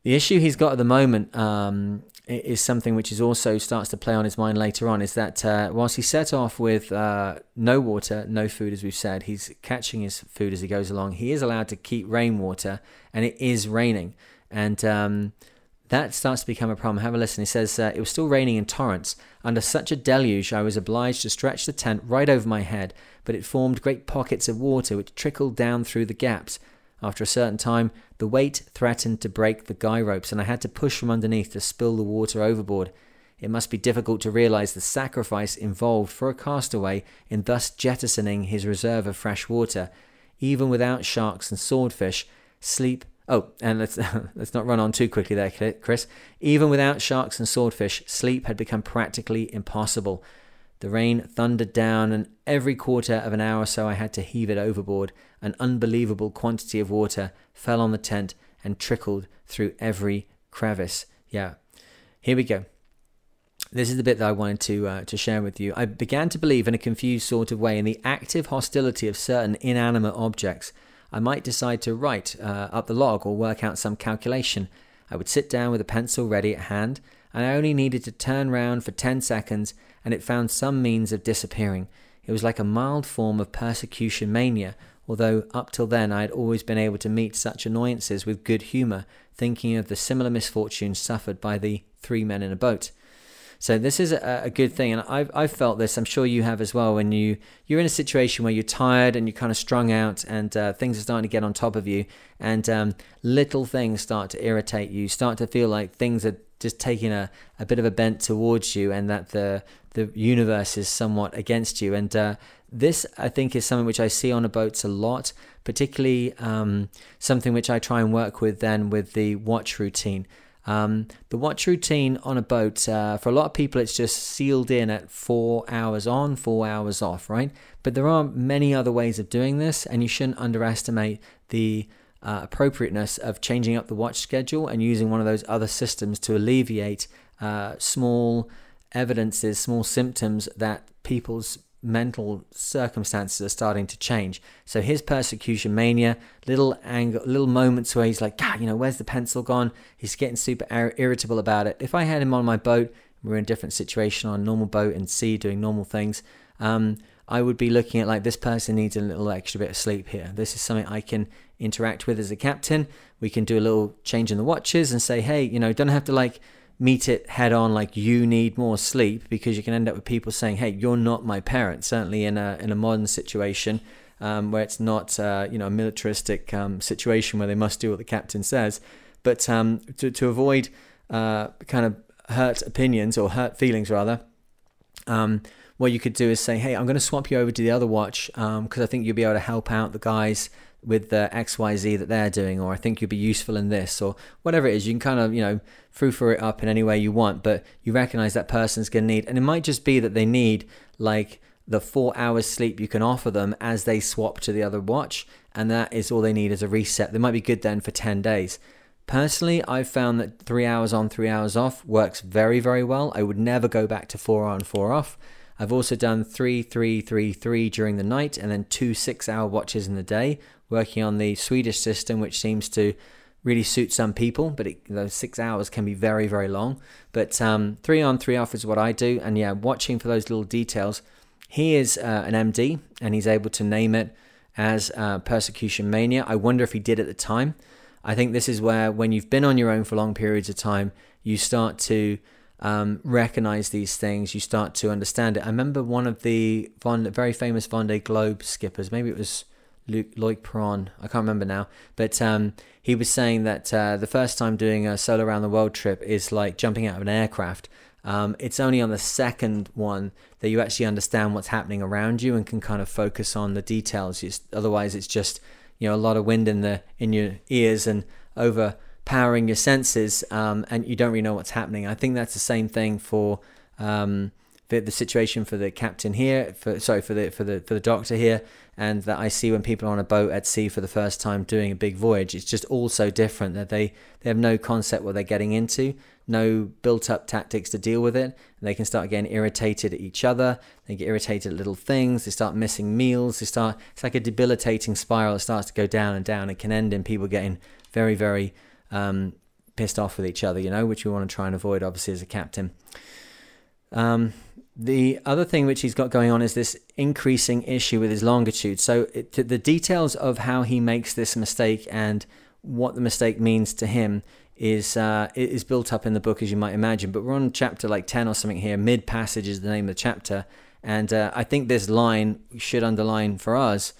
The issue he's got at the moment um, is something which is also starts to play on his mind later on. Is that uh, whilst he set off with uh, no water, no food, as we've said, he's catching his food as he goes along. He is allowed to keep rainwater, and it is raining, and um, that starts to become a problem. Have a listen. He says, uh, It was still raining in torrents. Under such a deluge, I was obliged to stretch the tent right over my head, but it formed great pockets of water which trickled down through the gaps. After a certain time, the weight threatened to break the guy ropes, and I had to push from underneath to spill the water overboard. It must be difficult to realize the sacrifice involved for a castaway in thus jettisoning his reserve of fresh water. Even without sharks and swordfish, sleep Oh, and let's let's not run on too quickly there, Chris. Even without sharks and swordfish, sleep had become practically impossible. The rain thundered down, and every quarter of an hour or so I had to heave it overboard. An unbelievable quantity of water fell on the tent and trickled through every crevice. Yeah, here we go. This is the bit that I wanted to uh, to share with you. I began to believe in a confused sort of way in the active hostility of certain inanimate objects. I might decide to write uh, up the log or work out some calculation. I would sit down with a pencil ready at hand, and I only needed to turn round for 10 seconds and it found some means of disappearing. It was like a mild form of persecution mania, although up till then I had always been able to meet such annoyances with good humour, thinking of the similar misfortunes suffered by the three men in a boat. So this is a, a, good thing, and I've I've felt this. I'm sure you have as well. When you you're in a situation where you're tired and you're kind of strung out, and uh, things are starting to get on top of you, and um, little things start to irritate you. Start to feel like things are just taking a, a bit of a bent towards you, and that the the universe is somewhat against you. And uh, this, I think, is something which I see on the boats a lot, particularly um, something which I try and work with then with the watch routine. Um, the watch routine on a boat, uh, for a lot of people, it's just sealed in at four hours on, four hours off, right? But there are many other ways of doing this, and you shouldn't underestimate the uh, appropriateness of changing up the watch schedule and using one of those other systems to alleviate uh, small evidences, small symptoms that people's mental circumstances are starting to change. So his persecution mania, little anger, little moments where he's like, God, you know, where's the pencil gone? He's getting super irritable about it. If I had him on my boat, we're in a different situation on a normal boat and sea doing normal things. Um, I would be looking at like this person needs a little extra bit of sleep here. This is something I can interact with as a captain. We can do a little change in the watches and say, hey, you know, don't have to like meet it head on like you need more sleep because you can end up with people saying hey you're not my parent certainly in a in a modern situation um, where it's not uh, you know a militaristic um, situation where they must do what the captain says but um, to, to avoid uh, kind of hurt opinions or hurt feelings rather um, what you could do is say hey i'm going to swap you over to the other watch because um, i think you'll be able to help out the guys with the XYZ that they're doing, or I think you'll be useful in this, or whatever it is. You can kind of, you know, frou it up in any way you want, but you recognize that person's going to need, and it might just be that they need like the four hours sleep you can offer them as they swap to the other watch, and that is all they need as a reset. They might be good then for 10 days. Personally, I've found that three hours on, three hours off works very, very well. I would never go back to four on, four off. I've also done three, three, three, three during the night, and then two six-hour watches in the day, working on the Swedish system, which seems to really suit some people, but it, those six hours can be very, very long. But um, three on, three off is what I do, and yeah, watching for those little details. He is uh, an MD, and he's able to name it as uh, persecution mania. I wonder if he did at the time. I think this is where, when you've been on your own for long periods of time, you start to um, recognize these things. You start to understand it. I remember one of the very famous Vendée Globe skippers. Maybe it was Luke, Loïck Peyron. I can't remember now. But um, he was saying that uh, the first time doing a solo around the world trip is like jumping out of an aircraft. Um, it's only on the second one that you actually understand what's happening around you and can kind of focus on the details. It's, otherwise, it's just you know a lot of wind in the in your ears and overpowering your senses, um, and you don't really know what's happening. I think that's the same thing for um, the, the situation for the captain here, for sorry for the for the for the doctor here, and that I see when people are on a boat at sea for the first time doing a big voyage. It's just all so different that they they have no concept what they're getting into, no built up tactics to deal with it. They can start getting irritated at each other. They get irritated at little things. They start missing meals. They start. It's like a debilitating spiral. It starts to go down and down. It can end in people getting very very um, pissed off with each other. You know, which we want to try and avoid, obviously, as a captain. Um, the other thing which he's got going on is this increasing issue with his longitude. So it, the details of how he makes this mistake and what the mistake means to him is uh, is built up in the book, as you might imagine. But we're on chapter like ten or something here. Mid passage is the name of the chapter, and uh, I think this line should underline for us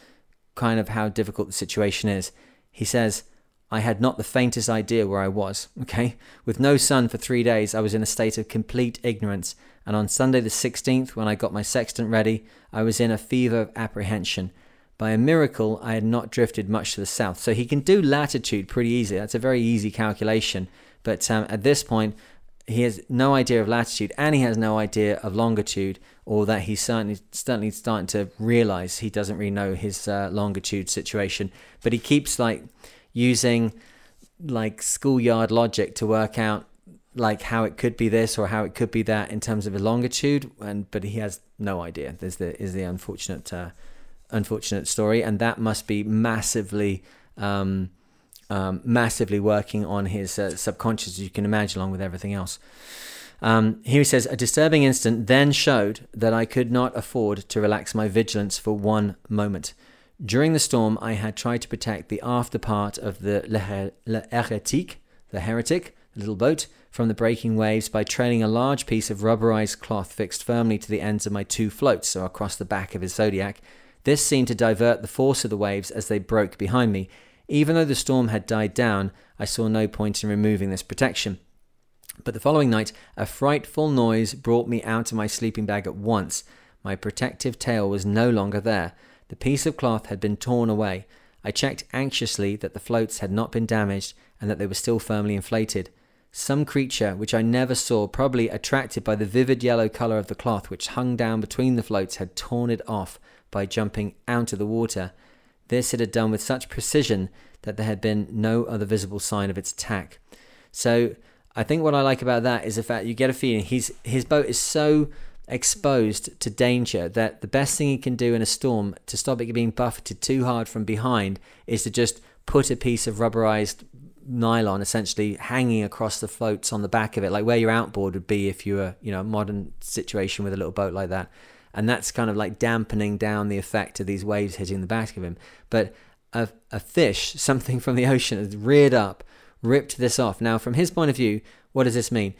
kind of how difficult the situation is. He says. I had not the faintest idea where I was. Okay, with no sun for three days, I was in a state of complete ignorance and on Sunday the 16th, when I got my sextant ready, I was in a fever of apprehension. By a miracle, I had not drifted much to the south. So he can do latitude pretty easy. That's a very easy calculation. But um, at this point, he has no idea of latitude and he has no idea of longitude, or that he's certainly, certainly starting to realize he doesn't really know his uh, longitude situation. But he keeps like using like schoolyard logic to work out like how it could be this or how it could be that in terms of a longitude, and but he has no idea. There's the is the unfortunate uh, unfortunate story, and that must be massively. Um, um, massively working on his uh, subconscious, as you can imagine, along with everything else. Um, here he says, a disturbing incident then showed that I could not afford to relax my vigilance for one moment. During the storm, I had tried to protect the after part of the Le the heretic, the little boat, from the breaking waves by trailing a large piece of rubberized cloth fixed firmly to the ends of my two floats, so across the back of his Zodiac. This seemed to divert the force of the waves as they broke behind me. Even though the storm had died down, I saw no point in removing this protection. But the following night, a frightful noise brought me out of my sleeping bag at once. My protective tail was no longer there. The piece of cloth had been torn away. I checked anxiously that the floats had not been damaged and that they were still firmly inflated. Some creature, which I never saw, probably attracted by the vivid yellow colour of the cloth which hung down between the floats, had torn it off by jumping out of the water. This it had done with such precision that there had been no other visible sign of its attack. So I think what I like about that is the fact you get a feeling he's his boat is so exposed to danger that the best thing he can do in a storm to stop it being buffeted too hard from behind is to just put a piece of rubberized nylon essentially hanging across the floats on the back of it, like where your outboard would be if you were, you know, a modern situation with a little boat like that. And that's kind of like dampening down the effect of these waves hitting the back of him. But a, a fish, something from the ocean, has reared up, ripped this off. Now, from his point of view, what does this mean?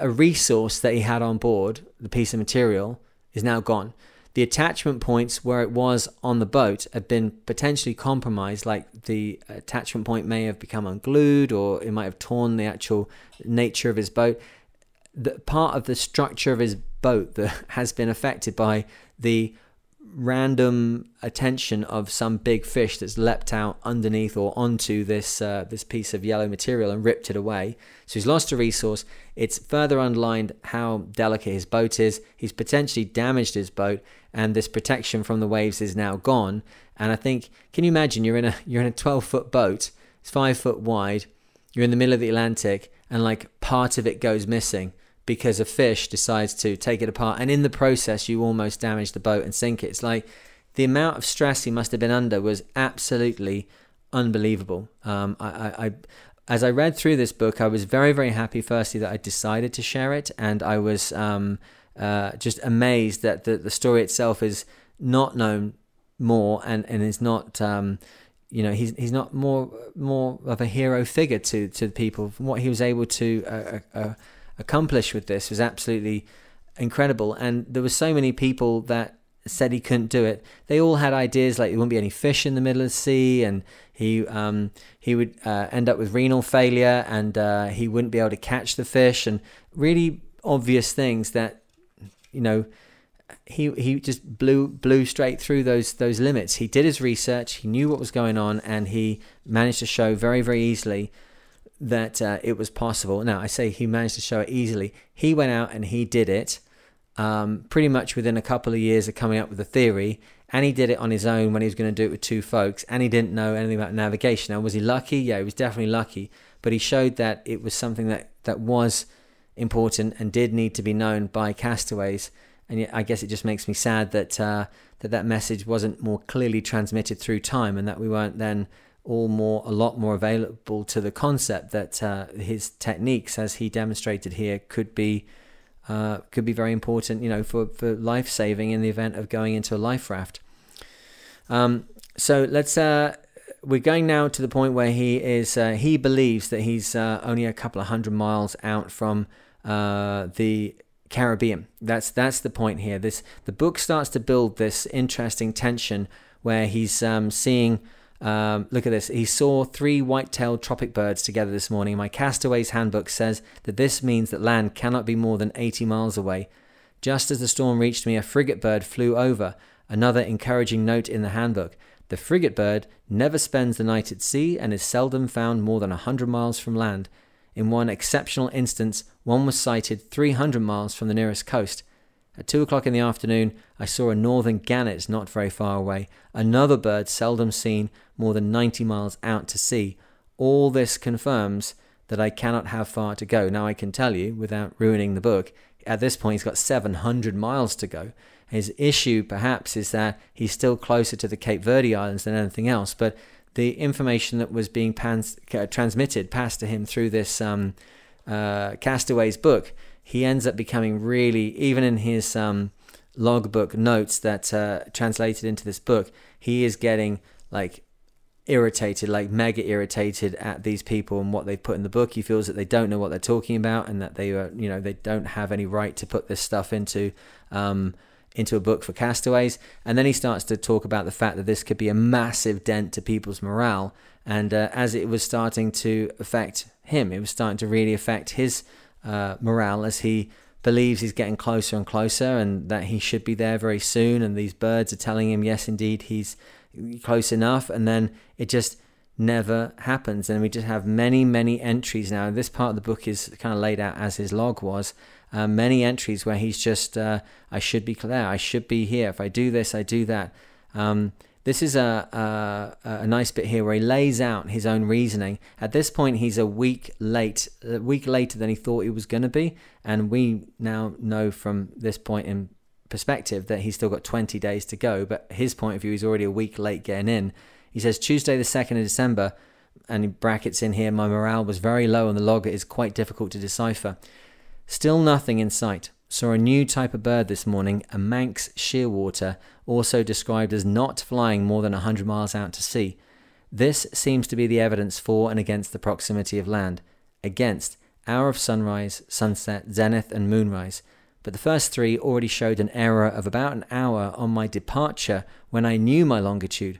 A, resource that he had on board, the piece of material, is now gone the attachment points where it was on the boat had been potentially compromised, like the attachment point may have become unglued or it might have torn the actual nature of his boat. The part of the structure of his boat that has been affected by the random attention of some big fish that's leapt out underneath or onto this uh, this piece of yellow material and ripped it away. So he's lost a resource. It's further underlined how delicate his boat is. He's potentially damaged his boat, and this protection from the waves is now gone. And I think, can you imagine? You're in a you're in a 12 foot boat. It's five foot wide. You're in the middle of the Atlantic, and like part of it goes missing because a fish decides to take it apart, and in the process, you almost damage the boat and sink it. It's like the amount of stress he must have been under was absolutely unbelievable. Um, I, I, I, as I read through this book, I was very, very happy. Firstly, that I decided to share it, and I was um, uh, just amazed that the the story itself is not known more and and is not. Um, you know he's he's not more more of a hero figure to to the people. from What he was able to uh, uh, uh, accomplish with this was absolutely incredible, and there were so many people that said he couldn't do it. They all had ideas like there wouldn't be any fish in the middle of the sea, and he um, he would uh, end up with renal failure, and uh, he wouldn't be able to catch the fish, and really obvious things that you know he he just blew blew straight through those those limits. He did his research, he knew what was going on, and he managed to show very very easily that uh, it was possible. Now I say he managed to show it easily. He went out and he did it um, pretty much within a couple of years of coming up with the theory. And he did it on his own when he was going to do it with two folks. And he didn't know anything about navigation. Now, was he lucky? Yeah, he was definitely lucky. But he showed that it was something that, that was important and did need to be known by castaways. And yet, I guess it just makes me sad that uh, that that message wasn't more clearly transmitted through time, and that we weren't then all more a lot more available to the concept that uh, his techniques, as he demonstrated here, could be uh, could be very important, you know, for, for life saving in the event of going into a life raft. Um, so let's. Uh, we're going now to the point where he is. Uh, he believes that he's uh, only a couple of hundred miles out from uh, the Caribbean. That's that's the point here. This the book starts to build this interesting tension where he's um, seeing um, look at this. He saw three white tailed tropic birds together this morning. My Castaway's Handbook says that this means that land cannot be more than 80 miles away. Just as the storm reached me, a frigate bird flew over. Another encouraging note in the handbook. The frigate bird never spends the night at sea and is seldom found more than 100 miles from land. In one exceptional instance, one was sighted 300 miles from the nearest coast. At two o'clock in the afternoon, I saw a northern gannet not very far away, another bird seldom seen more than 90 miles out to sea. All this confirms that I cannot have far to go. Now, I can tell you, without ruining the book, at this point he's got 700 miles to go. His issue, perhaps, is that he's still closer to the Cape Verde Islands than anything else, but the information that was being pans- transmitted, passed to him through this um, uh, Castaway's book, he ends up becoming really, even in his um, logbook notes that uh, translated into this book, he is getting like irritated, like mega irritated at these people and what they've put in the book. He feels that they don't know what they're talking about and that they are, you know, they don't have any right to put this stuff into um, into a book for castaways. And then he starts to talk about the fact that this could be a massive dent to people's morale. And uh, as it was starting to affect him, it was starting to really affect his uh, morale as he believes he's getting closer and closer and that he should be there very soon. And these birds are telling him, yes, indeed, he's close enough. And then it just never happens. And we just have many, many entries now. This part of the book is kind of laid out as his log was. Uh, many entries where he's just, uh, I should be there, I should be here. If I do this, I do that. Um, this is a, a, a nice bit here where he lays out his own reasoning. At this point, he's a week late, a week later than he thought he was going to be, and we now know from this point in perspective that he's still got 20 days to go. But his point of view, he's already a week late getting in. He says Tuesday the 2nd of December, and he brackets in here, my morale was very low, and the log is quite difficult to decipher. Still nothing in sight. Saw a new type of bird this morning, a Manx shearwater, also described as not flying more than 100 miles out to sea. This seems to be the evidence for and against the proximity of land. Against, hour of sunrise, sunset, zenith, and moonrise. But the first three already showed an error of about an hour on my departure when I knew my longitude.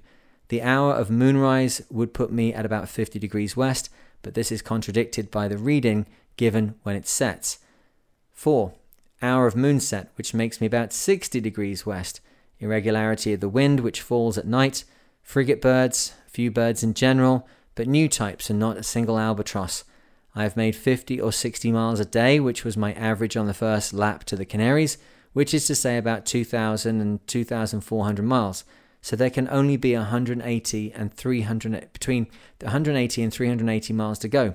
The hour of moonrise would put me at about 50 degrees west, but this is contradicted by the reading given when it sets. 4 hour of moonset, which makes me about 60 degrees west, irregularity of the wind, which falls at night, frigate birds, few birds in general, but new types and not a single albatross. I have made 50 or 60 miles a day, which was my average on the first lap to the Canaries, which is to say about 2,000 and 2,400 miles. So there can only be 180 and 300 between 180 and 380 miles to go.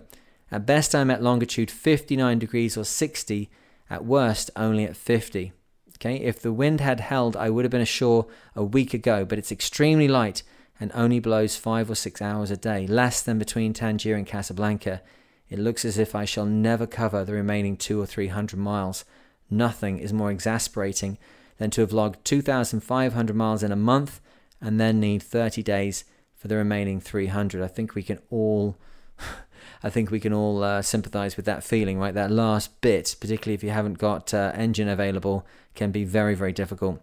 At best, I'm at longitude 59 degrees or 60 at worst only at 50. Okay, if the wind had held, I would have been ashore a week ago, but it's extremely light and only blows five or six hours a day, less than between Tangier and Casablanca. It looks as if I shall never cover the remaining two or three hundred miles. Nothing is more exasperating than to have logged 2,500 miles in a month and then need 30 days for the remaining 300. I think we can all. I think we can all uh, sympathize with that feeling, right? That last bit, particularly if you haven't got uh, engine available, can be very, very difficult.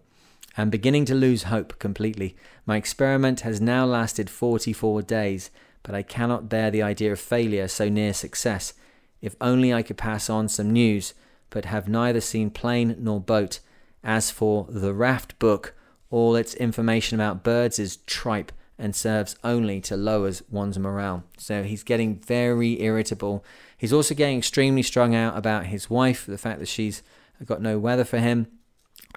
I'm beginning to lose hope completely. My experiment has now lasted 44 days, but I cannot bear the idea of failure so near success. If only I could pass on some news, but have neither seen plane nor boat. As for the raft book, all its information about birds is tripe and serves only to lower one's morale. So he's getting very irritable. He's also getting extremely strung out about his wife, the fact that she's got no weather for him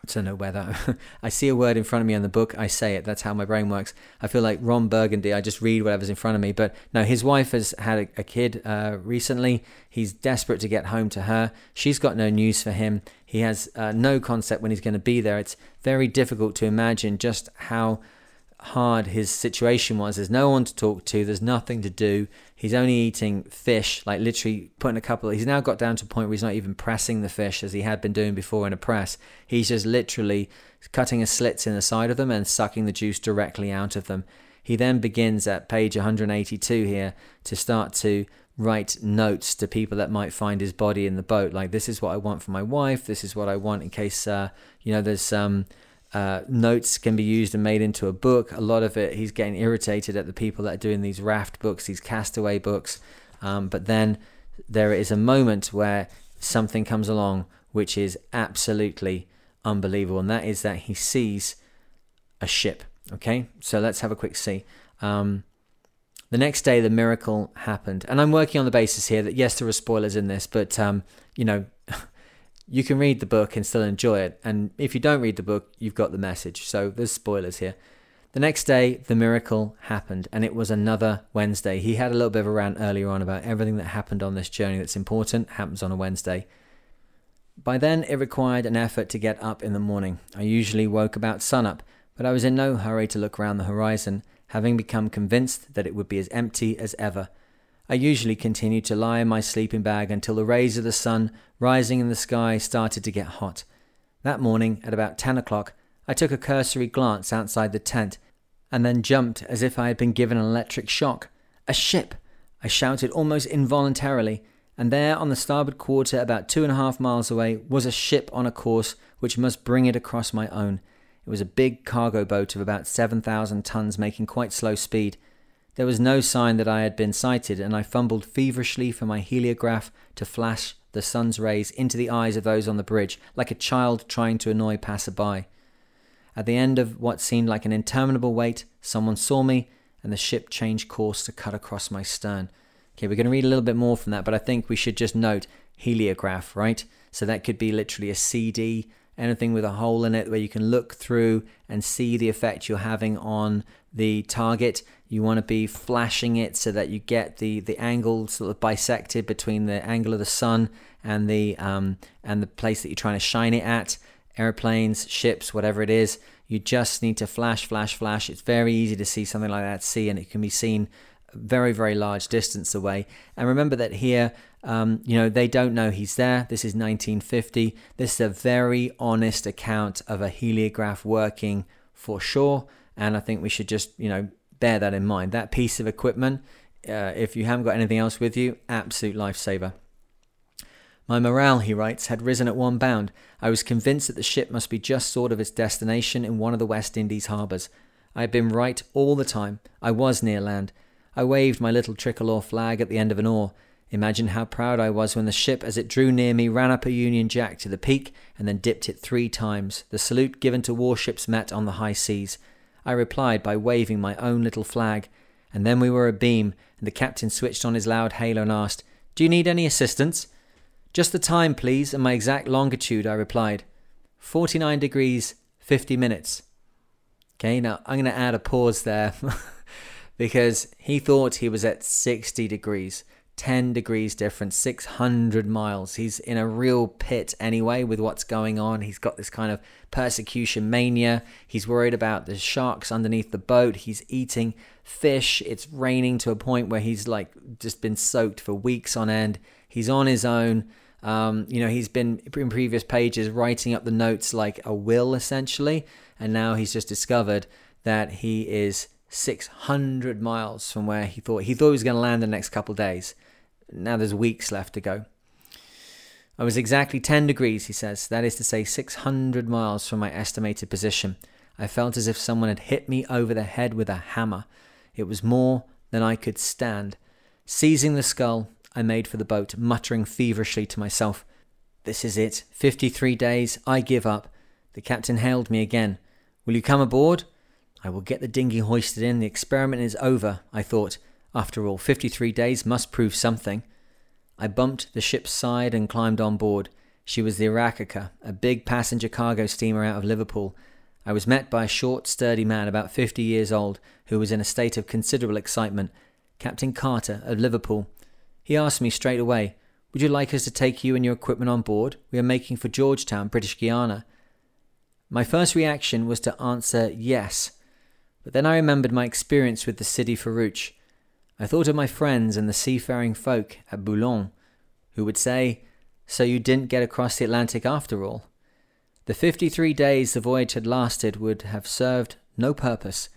to no weather. I see a word in front of me in the book, I say it. That's how my brain works. I feel like Ron Burgundy. I just read whatever's in front of me. But no, his wife has had a, a kid uh, recently. He's desperate to get home to her. She's got no news for him. He has uh, no concept when he's going to be there. It's very difficult to imagine just how hard his situation was. There's no one to talk to. There's nothing to do. He's only eating fish, like literally putting a couple. He's now got down to a point where he's not even pressing the fish as he had been doing before in a press. He's just literally cutting a slits in the side of them and sucking the juice directly out of them. He then begins at page 182 here to start to write notes to people that might find his body in the boat. Like, this is what I want for my wife. This is what I want in case, uh, you know, there's some. Um, uh, notes can be used and made into a book. A lot of it, he's getting irritated at the people that are doing these raft books, these castaway books. Um, but then there is a moment where something comes along which is absolutely unbelievable, and that is that he sees a ship. Okay, so let's have a quick see. Um, the next day, the miracle happened, and I'm working on the basis here that yes, there are spoilers in this, but um, you know, you can read the book and still enjoy it. And if you don't read the book, you've got the message. So there's spoilers here. The next day, the miracle happened, and it was another Wednesday. He had a little bit of a rant earlier on about everything that happened on this journey that's important happens on a Wednesday. By then, it required an effort to get up in the morning. I usually woke about sunup, but I was in no hurry to look round the horizon, having become convinced that it would be as empty as ever. I usually continued to lie in my sleeping bag until the rays of the sun rising in the sky started to get hot. That morning, at about 10 o'clock, I took a cursory glance outside the tent and then jumped as if I had been given an electric shock. A ship! I shouted almost involuntarily, and there on the starboard quarter, about two and a half miles away, was a ship on a course which must bring it across my own. It was a big cargo boat of about 7,000 tons making quite slow speed. There was no sign that I had been sighted, and I fumbled feverishly for my heliograph to flash the sun's rays into the eyes of those on the bridge, like a child trying to annoy passer-by. At the end of what seemed like an interminable wait, someone saw me, and the ship changed course to cut across my stern. Okay, we're going to read a little bit more from that, but I think we should just note heliograph, right? So that could be literally a CD, anything with a hole in it where you can look through and see the effect you're having on the target. You want to be flashing it so that you get the, the angle sort of bisected between the angle of the sun and the um, and the place that you're trying to shine it at. Airplanes, ships, whatever it is, you just need to flash, flash, flash. It's very easy to see something like that see, and it can be seen very, very large distance away. And remember that here, um, you know, they don't know he's there. This is 1950. This is a very honest account of a heliograph working for sure. And I think we should just, you know, bear that in mind. That piece of equipment, uh, if you haven't got anything else with you, absolute lifesaver. My morale, he writes, had risen at one bound. I was convinced that the ship must be just short of its destination in one of the West Indies harbours. I had been right all the time. I was near land. I waved my little tricolor flag at the end of an oar. Imagine how proud I was when the ship, as it drew near me, ran up a Union Jack to the peak and then dipped it three times, the salute given to warships met on the high seas. I replied by waving my own little flag, and then we were abeam, and the captain switched on his loud hailer and asked, Do you need any assistance? Just the time, please, and my exact longitude, I replied. 49 degrees, 50 minutes. Okay, now I'm going to add a pause there because he thought he was at 60 degrees. 10 degrees difference, 600 miles. He's in a real pit anyway with what's going on. He's got this kind of persecution mania. He's worried about the sharks underneath the boat. He's eating fish. It's raining to a point where he's like just been soaked for weeks on end. He's on his own. Um, you know, he's been in previous pages writing up the notes like a will essentially. And now he's just discovered that he is 600 miles from where he thought he thought he was going to land the next couple days. Now there's weeks left to go. I was exactly 10 degrees, he says, that is to say 600 miles from my estimated position. I felt as if someone had hit me over the head with a hammer. It was more than I could stand. Seizing the scull, I made for the boat, muttering feverishly to myself, This is it. 53 days. I give up. The captain hailed me again. Will you come aboard? I will get the dinghy hoisted in. The experiment is over, I thought. After all, 53 days must prove something. I bumped the ship's side and climbed on board. She was the Arakaka, a big passenger cargo steamer out of Liverpool. I was met by a short, sturdy man about 50 years old who was in a state of considerable excitement. Captain Carter of Liverpool. He asked me straight away, Would you like us to take you and your equipment on board? We are making for Georgetown, British Guiana. My first reaction was to answer yes. But then I remembered my experience with the Sidi Ferruch. I thought of my friends and the seafaring folk at Boulogne, who would say, So you didn't get across the Atlantic after all? The 53 days the voyage had lasted would have served no purpose.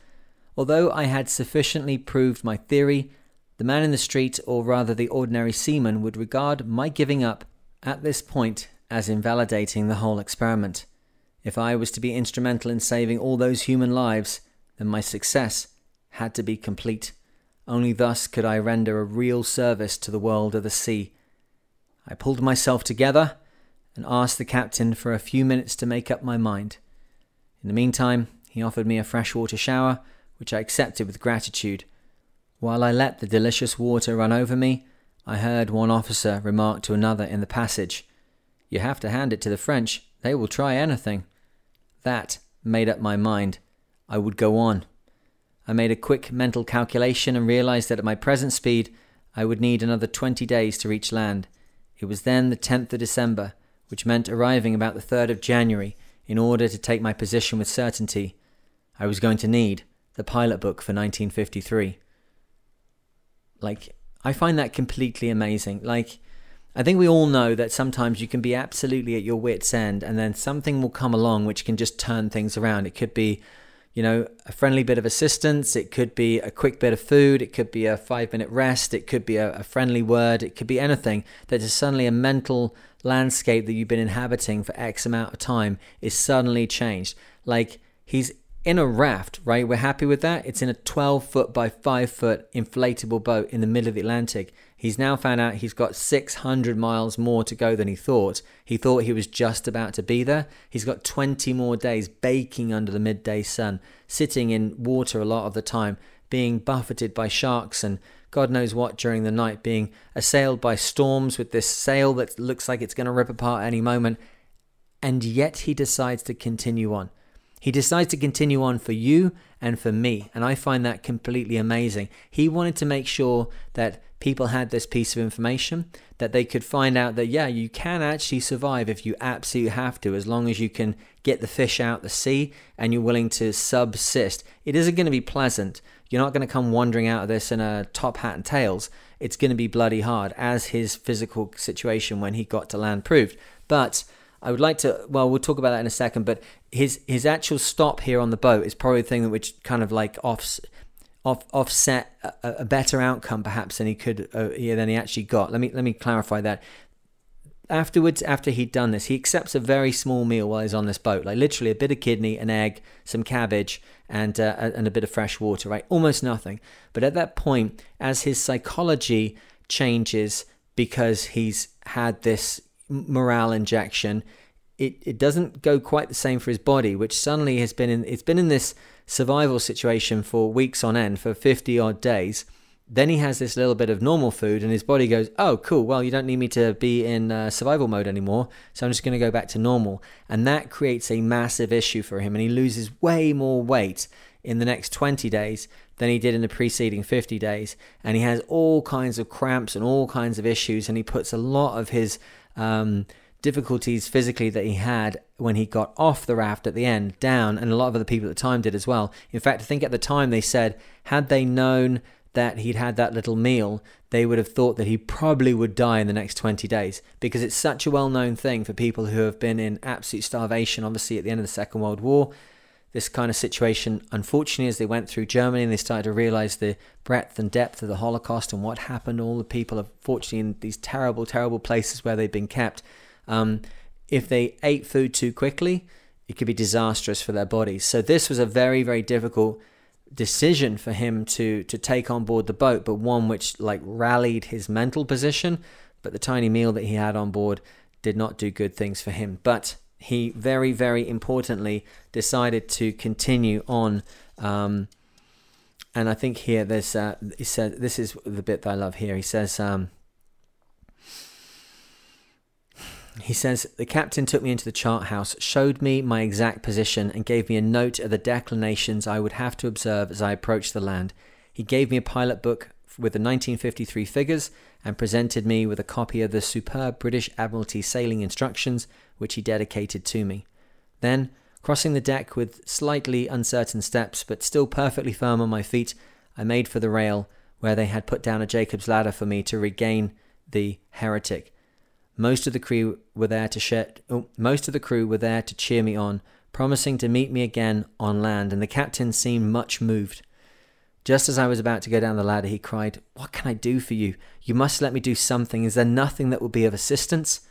Although I had sufficiently proved my theory, the man in the street, or rather the ordinary seaman, would regard my giving up at this point as invalidating the whole experiment. If I was to be instrumental in saving all those human lives, then my success had to be complete. Only thus could I render a real service to the world of the sea. I pulled myself together and asked the captain for a few minutes to make up my mind. In the meantime, he offered me a freshwater shower, which I accepted with gratitude. While I let the delicious water run over me, I heard one officer remark to another in the passage, You have to hand it to the French, they will try anything. That made up my mind. I would go on. I made a quick mental calculation and realized that at my present speed, I would need another 20 days to reach land. It was then the 10th of December, which meant arriving about the 3rd of January in order to take my position with certainty. I was going to need the pilot book for 1953. Like, I find that completely amazing. Like, I think we all know that sometimes you can be absolutely at your wits' end, and then something will come along which can just turn things around. It could be, you know, a friendly bit of assistance, it could be a quick bit of food, it could be a five minute rest, it could be a, a friendly word, it could be anything that is suddenly a mental landscape that you've been inhabiting for X amount of time is suddenly changed. Like, he's in a raft, right? We're happy with that. It's in a 12 foot by 5 foot inflatable boat in the middle of the Atlantic. He's now found out he's got 600 miles more to go than he thought. He thought he was just about to be there. He's got 20 more days baking under the midday sun, sitting in water a lot of the time, being buffeted by sharks and God knows what during the night, being assailed by storms with this sail that looks like it's going to rip apart any moment. And yet he decides to continue on. He decides to continue on for you and for me. And I find that completely amazing. He wanted to make sure that people had this piece of information, that they could find out that, yeah, you can actually survive if you absolutely have to, as long as you can get the fish out the sea and you're willing to subsist. It isn't going to be pleasant. You're not going to come wandering out of this in a top hat and tails. It's going to be bloody hard, as his physical situation when he got to land proved. But I would like to. Well, we'll talk about that in a second. But his his actual stop here on the boat is probably the thing that which kind of like offs off, offset a, a better outcome perhaps than he could uh, yeah, than he actually got. Let me let me clarify that. Afterwards, after he'd done this, he accepts a very small meal while he's on this boat, like literally a bit of kidney, an egg, some cabbage, and uh, and a bit of fresh water, right? Almost nothing. But at that point, as his psychology changes because he's had this morale injection, it, it doesn't go quite the same for his body, which suddenly has been in it's been in this survival situation for weeks on end for 50 odd days. Then he has this little bit of normal food, and his body goes, Oh, cool. Well, you don't need me to be in uh, survival mode anymore. So I'm just going to go back to normal. And that creates a massive issue for him. And he loses way more weight in the next 20 days than he did in the preceding 50 days. And he has all kinds of cramps and all kinds of issues. And he puts a lot of his um, difficulties physically that he had when he got off the raft at the end down. And a lot of other people at the time did as well. In fact, I think at the time they said, had they known that he'd had that little meal, they would have thought that he probably would die in the next 20 days because it's such a well known thing for people who have been in absolute starvation, obviously, at the end of the Second World War. This kind of situation, unfortunately, as they went through Germany and they started to realize the breadth and depth of the Holocaust and what happened, all the people, unfortunately, in these terrible, terrible places where they've been kept. Um, if they ate food too quickly, it could be disastrous for their bodies. So, this was a very, very difficult decision for him to to take on board the boat, but one which like rallied his mental position. But the tiny meal that he had on board did not do good things for him. But he very, very importantly decided to continue on. Um, and I think here there's uh, he said this is the bit that I love here. He says. Um, He says, The captain took me into the chart house, showed me my exact position, and gave me a note of the declinations I would have to observe as I approached the land. He gave me a pilot book with the 1953 figures and presented me with a copy of the superb British Admiralty sailing instructions, which he dedicated to me. Then, crossing the deck with slightly uncertain steps, but still perfectly firm on my feet, I made for the rail, where they had put down a Jacob's ladder for me to regain the heretic. Most of the crew were there to share, oh, most of the crew were there to cheer me on, promising to meet me again on land, and the captain seemed much moved. Just as I was about to go down the ladder, he cried, What can I do for you? You must let me do something. Is there nothing that will be of assistance?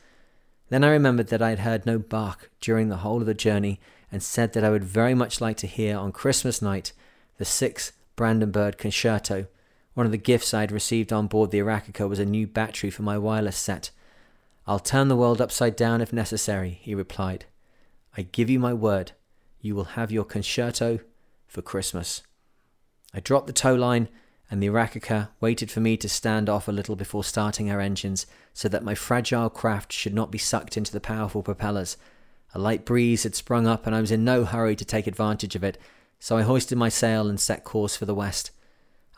Then I remembered that I had heard no Bach during the whole of the journey, and said that I would very much like to hear on Christmas night the sixth Brandenburg concerto. One of the gifts I had received on board the Arakaka was a new battery for my wireless set. I'll turn the world upside down if necessary, he replied. I give you my word, you will have your concerto for Christmas. I dropped the tow line, and the Arakaka waited for me to stand off a little before starting her engines so that my fragile craft should not be sucked into the powerful propellers. A light breeze had sprung up, and I was in no hurry to take advantage of it, so I hoisted my sail and set course for the west.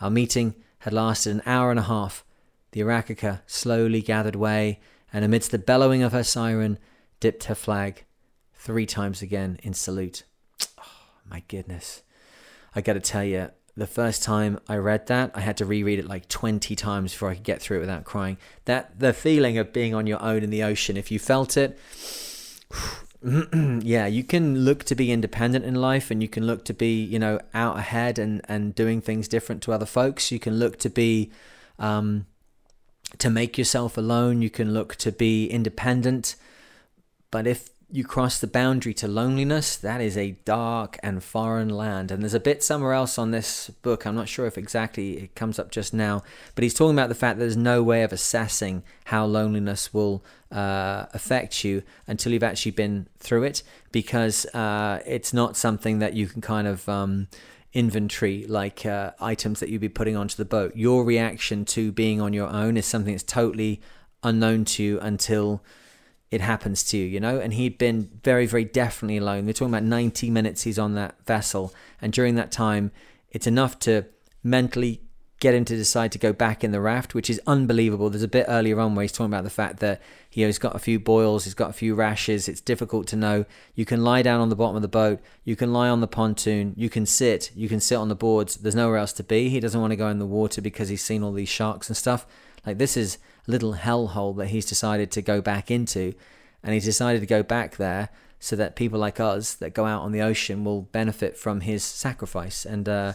Our meeting had lasted an hour and a half. The Arakaka slowly gathered way and amidst the bellowing of her siren, dipped her flag three times again in salute. Oh, my goodness. I got to tell you, the first time I read that, I had to reread it like 20 times before I could get through it without crying. That the feeling of being on your own in the ocean, if you felt it, yeah, you can look to be independent in life and you can look to be, you know, out ahead and, and doing things different to other folks. You can look to be um, to make yourself alone, you can look to be independent. But if you cross the boundary to loneliness, that is a dark and foreign land. And there's a bit somewhere else on this book, I'm not sure if exactly it comes up just now, but he's talking about the fact that there's no way of assessing how loneliness will uh, affect you until you've actually been through it, because uh, it's not something that you can kind of. Um, inventory, like uh, items that you'd be putting onto the boat. Your reaction to being on your own is something that's totally unknown to you until it happens to you, you know? And he'd been very, very definitely alone. We're talking about 90 minutes he's on that vessel. And during that time, it's enough to mentally get him to decide to go back in the raft, which is unbelievable. There's a bit earlier on where he's talking about the fact that you know, he's got a few boils, he's got a few rashes. It's difficult to know. You can lie down on the bottom of the boat, you can lie on the pontoon, you can sit, you can sit on the boards. There's nowhere else to be. He doesn't want to go in the water because he's seen all these sharks and stuff. Like this is little hellhole that he's decided to go back into, and he's decided to go back there so that people like us that go out on the ocean will benefit from his sacrifice. And uh,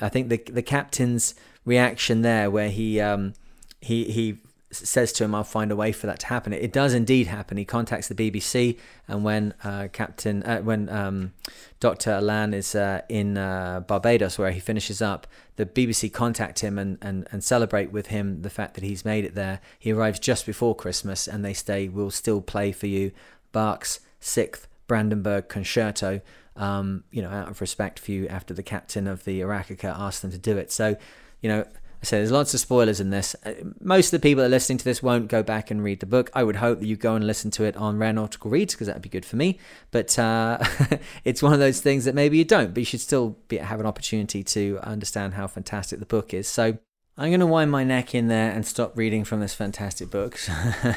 I think the the captain's reaction there, where he um, he he says to him, "I'll find a way for that to happen." It, does indeed happen. He contacts the BBC, and when uh, Captain, uh, when um, Doctor Alain is uh, in uh, Barbados, where he finishes up, the BBC contact him and, and and celebrate with him the fact that he's made it there. He arrives just before Christmas, and they say, "We'll still play for you." Bach's sixth Brandenburg Concerto um, you know, out of respect for you after the captain of the Arakaka asked them to do it. So, you know, I say there's lots of spoilers in this. Uh, most of the people that are listening to this won't go back and read the book. I would hope that you go and listen to it on Rare Nautical Reads because that'd be good for me. But uh, it's one of those things that maybe you don't, but you should still be, have an opportunity to understand how fantastic the book is. So I'm going to wind my neck in there and stop reading from this fantastic book.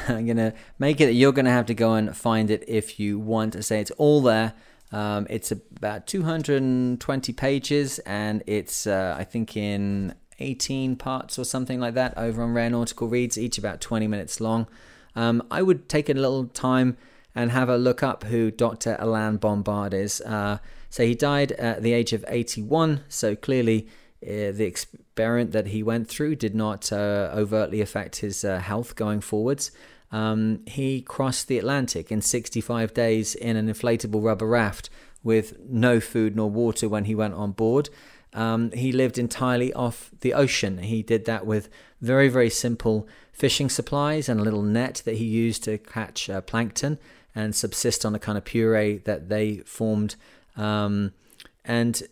I'm going to make it that you're going to have to go and find it if you want to say it's all there. Um, it's about 220 pages and it's, uh, I think, in 18 parts or something like that over on Rare Nautical Reads, each about 20 minutes long. Um, I would take a little time and have a look up who Dr. Alain Bombard is. Uh, so he died at the age of 81, so clearly uh, the experiment that he went through did not uh, overtly affect his uh, health going forwards. Um, he crossed the Atlantic in 65 days in an inflatable rubber raft with no food nor water when he went on board. Um, he lived entirely off the ocean. He did that with very, very simple fishing supplies and a little net that he used to catch uh, plankton and subsist on a kind of puree that they formed. Um, and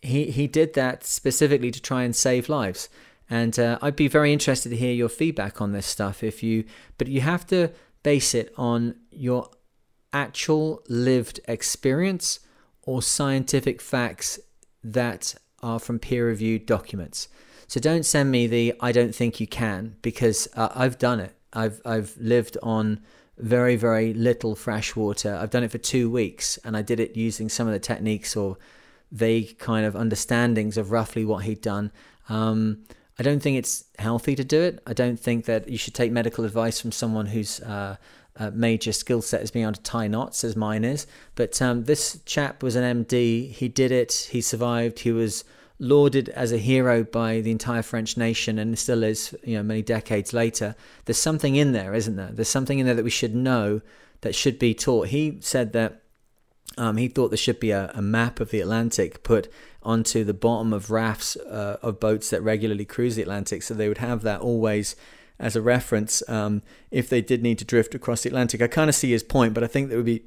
he he did that specifically to try and save lives. And uh, I'd be very interested to hear your feedback on this stuff. If you, but you have to base it on your actual lived experience or scientific facts that are from peer-reviewed documents. So don't send me the "I don't think you can" because uh, I've done it. I've I've lived on very very little fresh water. I've done it for two weeks, and I did it using some of the techniques or vague kind of understandings of roughly what he'd done. Um, I don't think it's healthy to do it. I don't think that you should take medical advice from someone who's uh, uh, major skill set is being able to tie knots, as mine is. But um, this chap was an MD. He did it. He survived. He was lauded as a hero by the entire French nation, and still is. You know, many decades later, there's something in there, isn't there? There's something in there that we should know that should be taught. He said that um, he thought there should be a, a, map of the Atlantic put onto the bottom of rafts uh, of boats that regularly cruise the Atlantic, so they would have that always as a reference um, if they did need to drift across the Atlantic. I kind of see his point, but I think that would be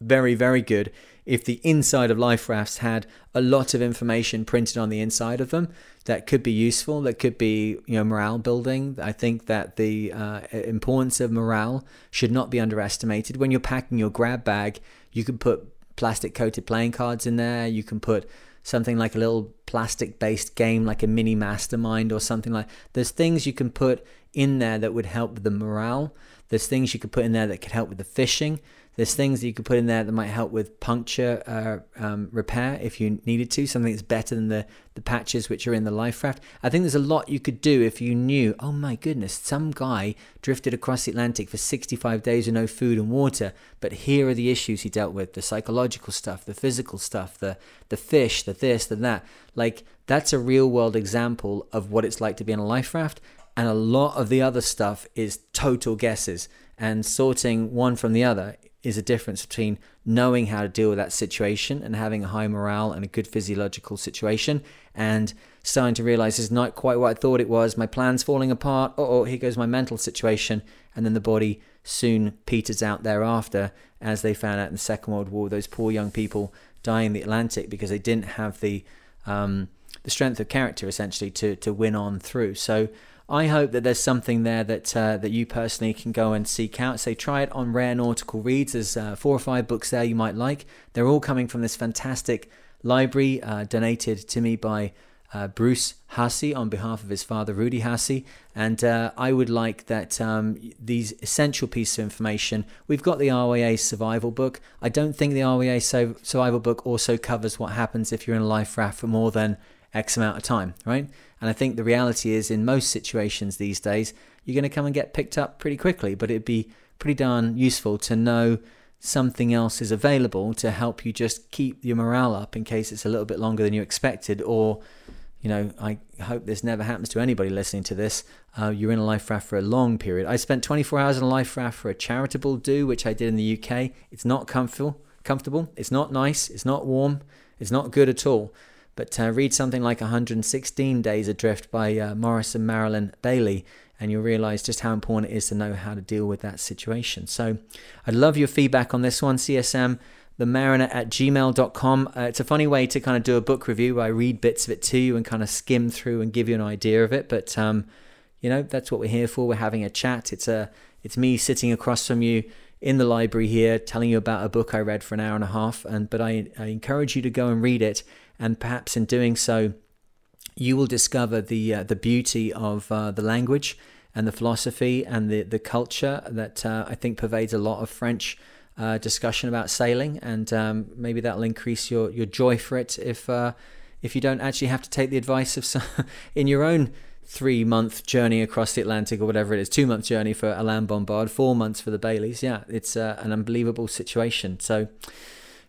very, very good if the inside of life rafts had a lot of information printed on the inside of them that could be useful, that could be you know morale building. I think that the uh, importance of morale should not be underestimated. When you're packing your grab bag, you could put plastic coated playing cards in there. You can put something like a little plastic based game like a mini mastermind or something like there's things you can put in there that would help the morale there's things you could put in there that could help with the fishing there's things that you could put in there that might help with puncture uh, um, repair if you needed to, something that's better than the, the patches which are in the life raft. I think there's a lot you could do if you knew, oh my goodness, some guy drifted across the Atlantic for 65 days with no food and water, but here are the issues he dealt with the psychological stuff, the physical stuff, the, the fish, the this, the that. Like, that's a real world example of what it's like to be in a life raft. And a lot of the other stuff is total guesses and sorting one from the other is a difference between knowing how to deal with that situation and having a high morale and a good physiological situation and starting to realize it's not quite what I thought it was. My plan's falling apart. Oh, here goes my mental situation. And then the body soon peters out thereafter, as they found out in the Second World War, those poor young people dying in the Atlantic because they didn't have the um, the strength of character essentially to to win on through. So I hope that there's something there that uh, that you personally can go and seek out. So try it on Rare Nautical Reads. There's uh, four or five books there you might like. They're all coming from this fantastic library uh, donated to me by uh, Bruce Hussey on behalf of his father Rudy Hussey. And uh, I would like that um, these essential pieces of information. We've got the RYA survival book. I don't think the RYA survival book also covers what happens if you're in a life raft for more than X amount of time, right? And I think the reality is, in most situations these days, you're going to come and get picked up pretty quickly, but it'd be pretty darn useful to know something else is available to help you just keep your morale up in case it's a little bit longer than you expected or you know i hope this never happens to anybody listening to this uh, you're in a life raft for a long period. I spent 24 hours in a life raft for a charitable do which i did in the uk it's not comfortable comfortable it's not nice it's not warm it's not good at all but uh, read something like 116 Days Adrift by uh, Maurice and Maralyn Bailey, and you'll realize just how important it is to know how to deal with that situation. So I'd love your feedback on this one. CSM themariner at gmail.com. Uh, it's a funny way to kind of do a book review. I read bits of it to you and kind of skim through and give you an idea of it. But, um, you know, that's what we're here for. We're having a chat. It's a, it's me sitting across from you in the library here telling you about a book I read for an hour and a half. And, but I, I encourage you to go and read it. And perhaps in doing so, you will discover the, uh, the beauty of uh, the language and the philosophy and the, the culture that uh, I think pervades a lot of French uh, discussion about sailing, and um, maybe that'll increase your, your joy for it if uh, if you don't actually have to take the advice of some in your own three month journey across the Atlantic or whatever it is, two month journey for Alain Bombard, four months for the Baileys. Yeah, it's uh, an unbelievable situation. So.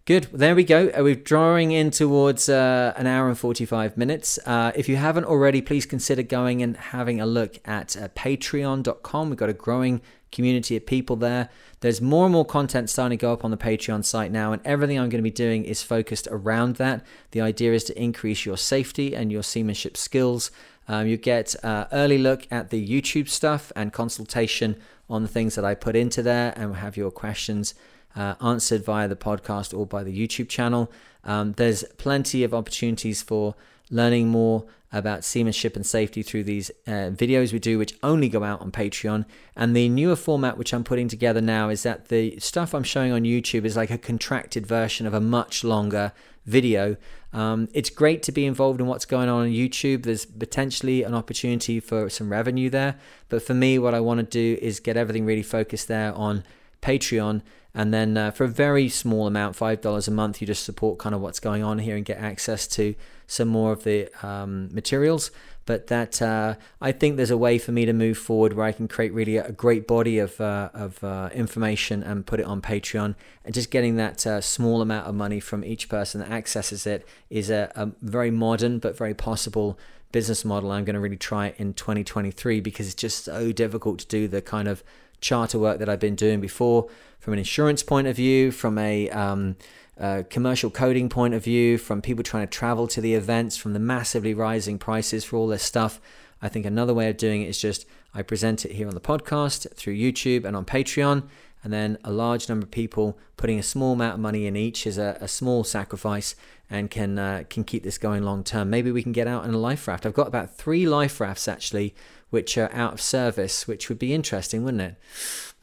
Good. There we go. Uh, we're drawing in towards uh, an hour and 45 minutes. Uh, if you haven't already, please consider going and having a look at uh, patreon.com. We've got a growing community of people there. There's more and more content starting to go up on the Patreon site now, and everything I'm going to be doing is focused around that. The idea is to increase your safety and your seamanship skills. Um, you get uh, early look at the YouTube stuff and consultation on the things that I put into there, and we'll have your questions uh, answered via the podcast or by the YouTube channel. Um, there's plenty of opportunities for learning more about seamanship and safety through these uh, videos we do, which only go out on Patreon. And the newer format, which I'm putting together now, is that the stuff I'm showing on YouTube is like a contracted version of a much longer video. Um, it's great to be involved in what's going on on YouTube. There's potentially an opportunity for some revenue there. But for me, what I want to do is get everything really focused there on Patreon and then uh, for a very small amount, $5 a month, you just support kind of what's going on here and get access to some more of the um, materials. But that uh, I think there's a way for me to move forward where I can create really a great body of, uh, of uh, information and put it on Patreon. And just getting that uh, small amount of money from each person that accesses it is a, a very modern but very possible business model. I'm going to really try it in 2023 because it's just so difficult to do the kind of charter work that I've been doing before from an insurance point of view, from a um, uh, commercial coding point of view, from people trying to travel to the events, from the massively rising prices for all this stuff. I think another way of doing it is just I present it here on the podcast, through YouTube, and on Patreon. And then a large number of people putting a small amount of money in each is a, a small sacrifice and can uh, can keep this going long term. Maybe we can get out in a life raft. I've got about three life rafts actually which are out of service, which would be interesting, wouldn't it?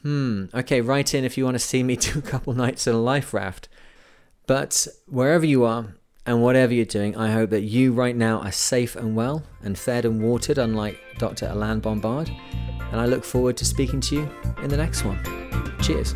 Hmm, okay, write in if you want to see me do a couple nights in a life raft. But wherever you are and whatever you're doing, I hope that you right now are safe and well and fed and watered, unlike Dr. Alain Bombard. And I look forward to speaking to you in the next one. Cheers.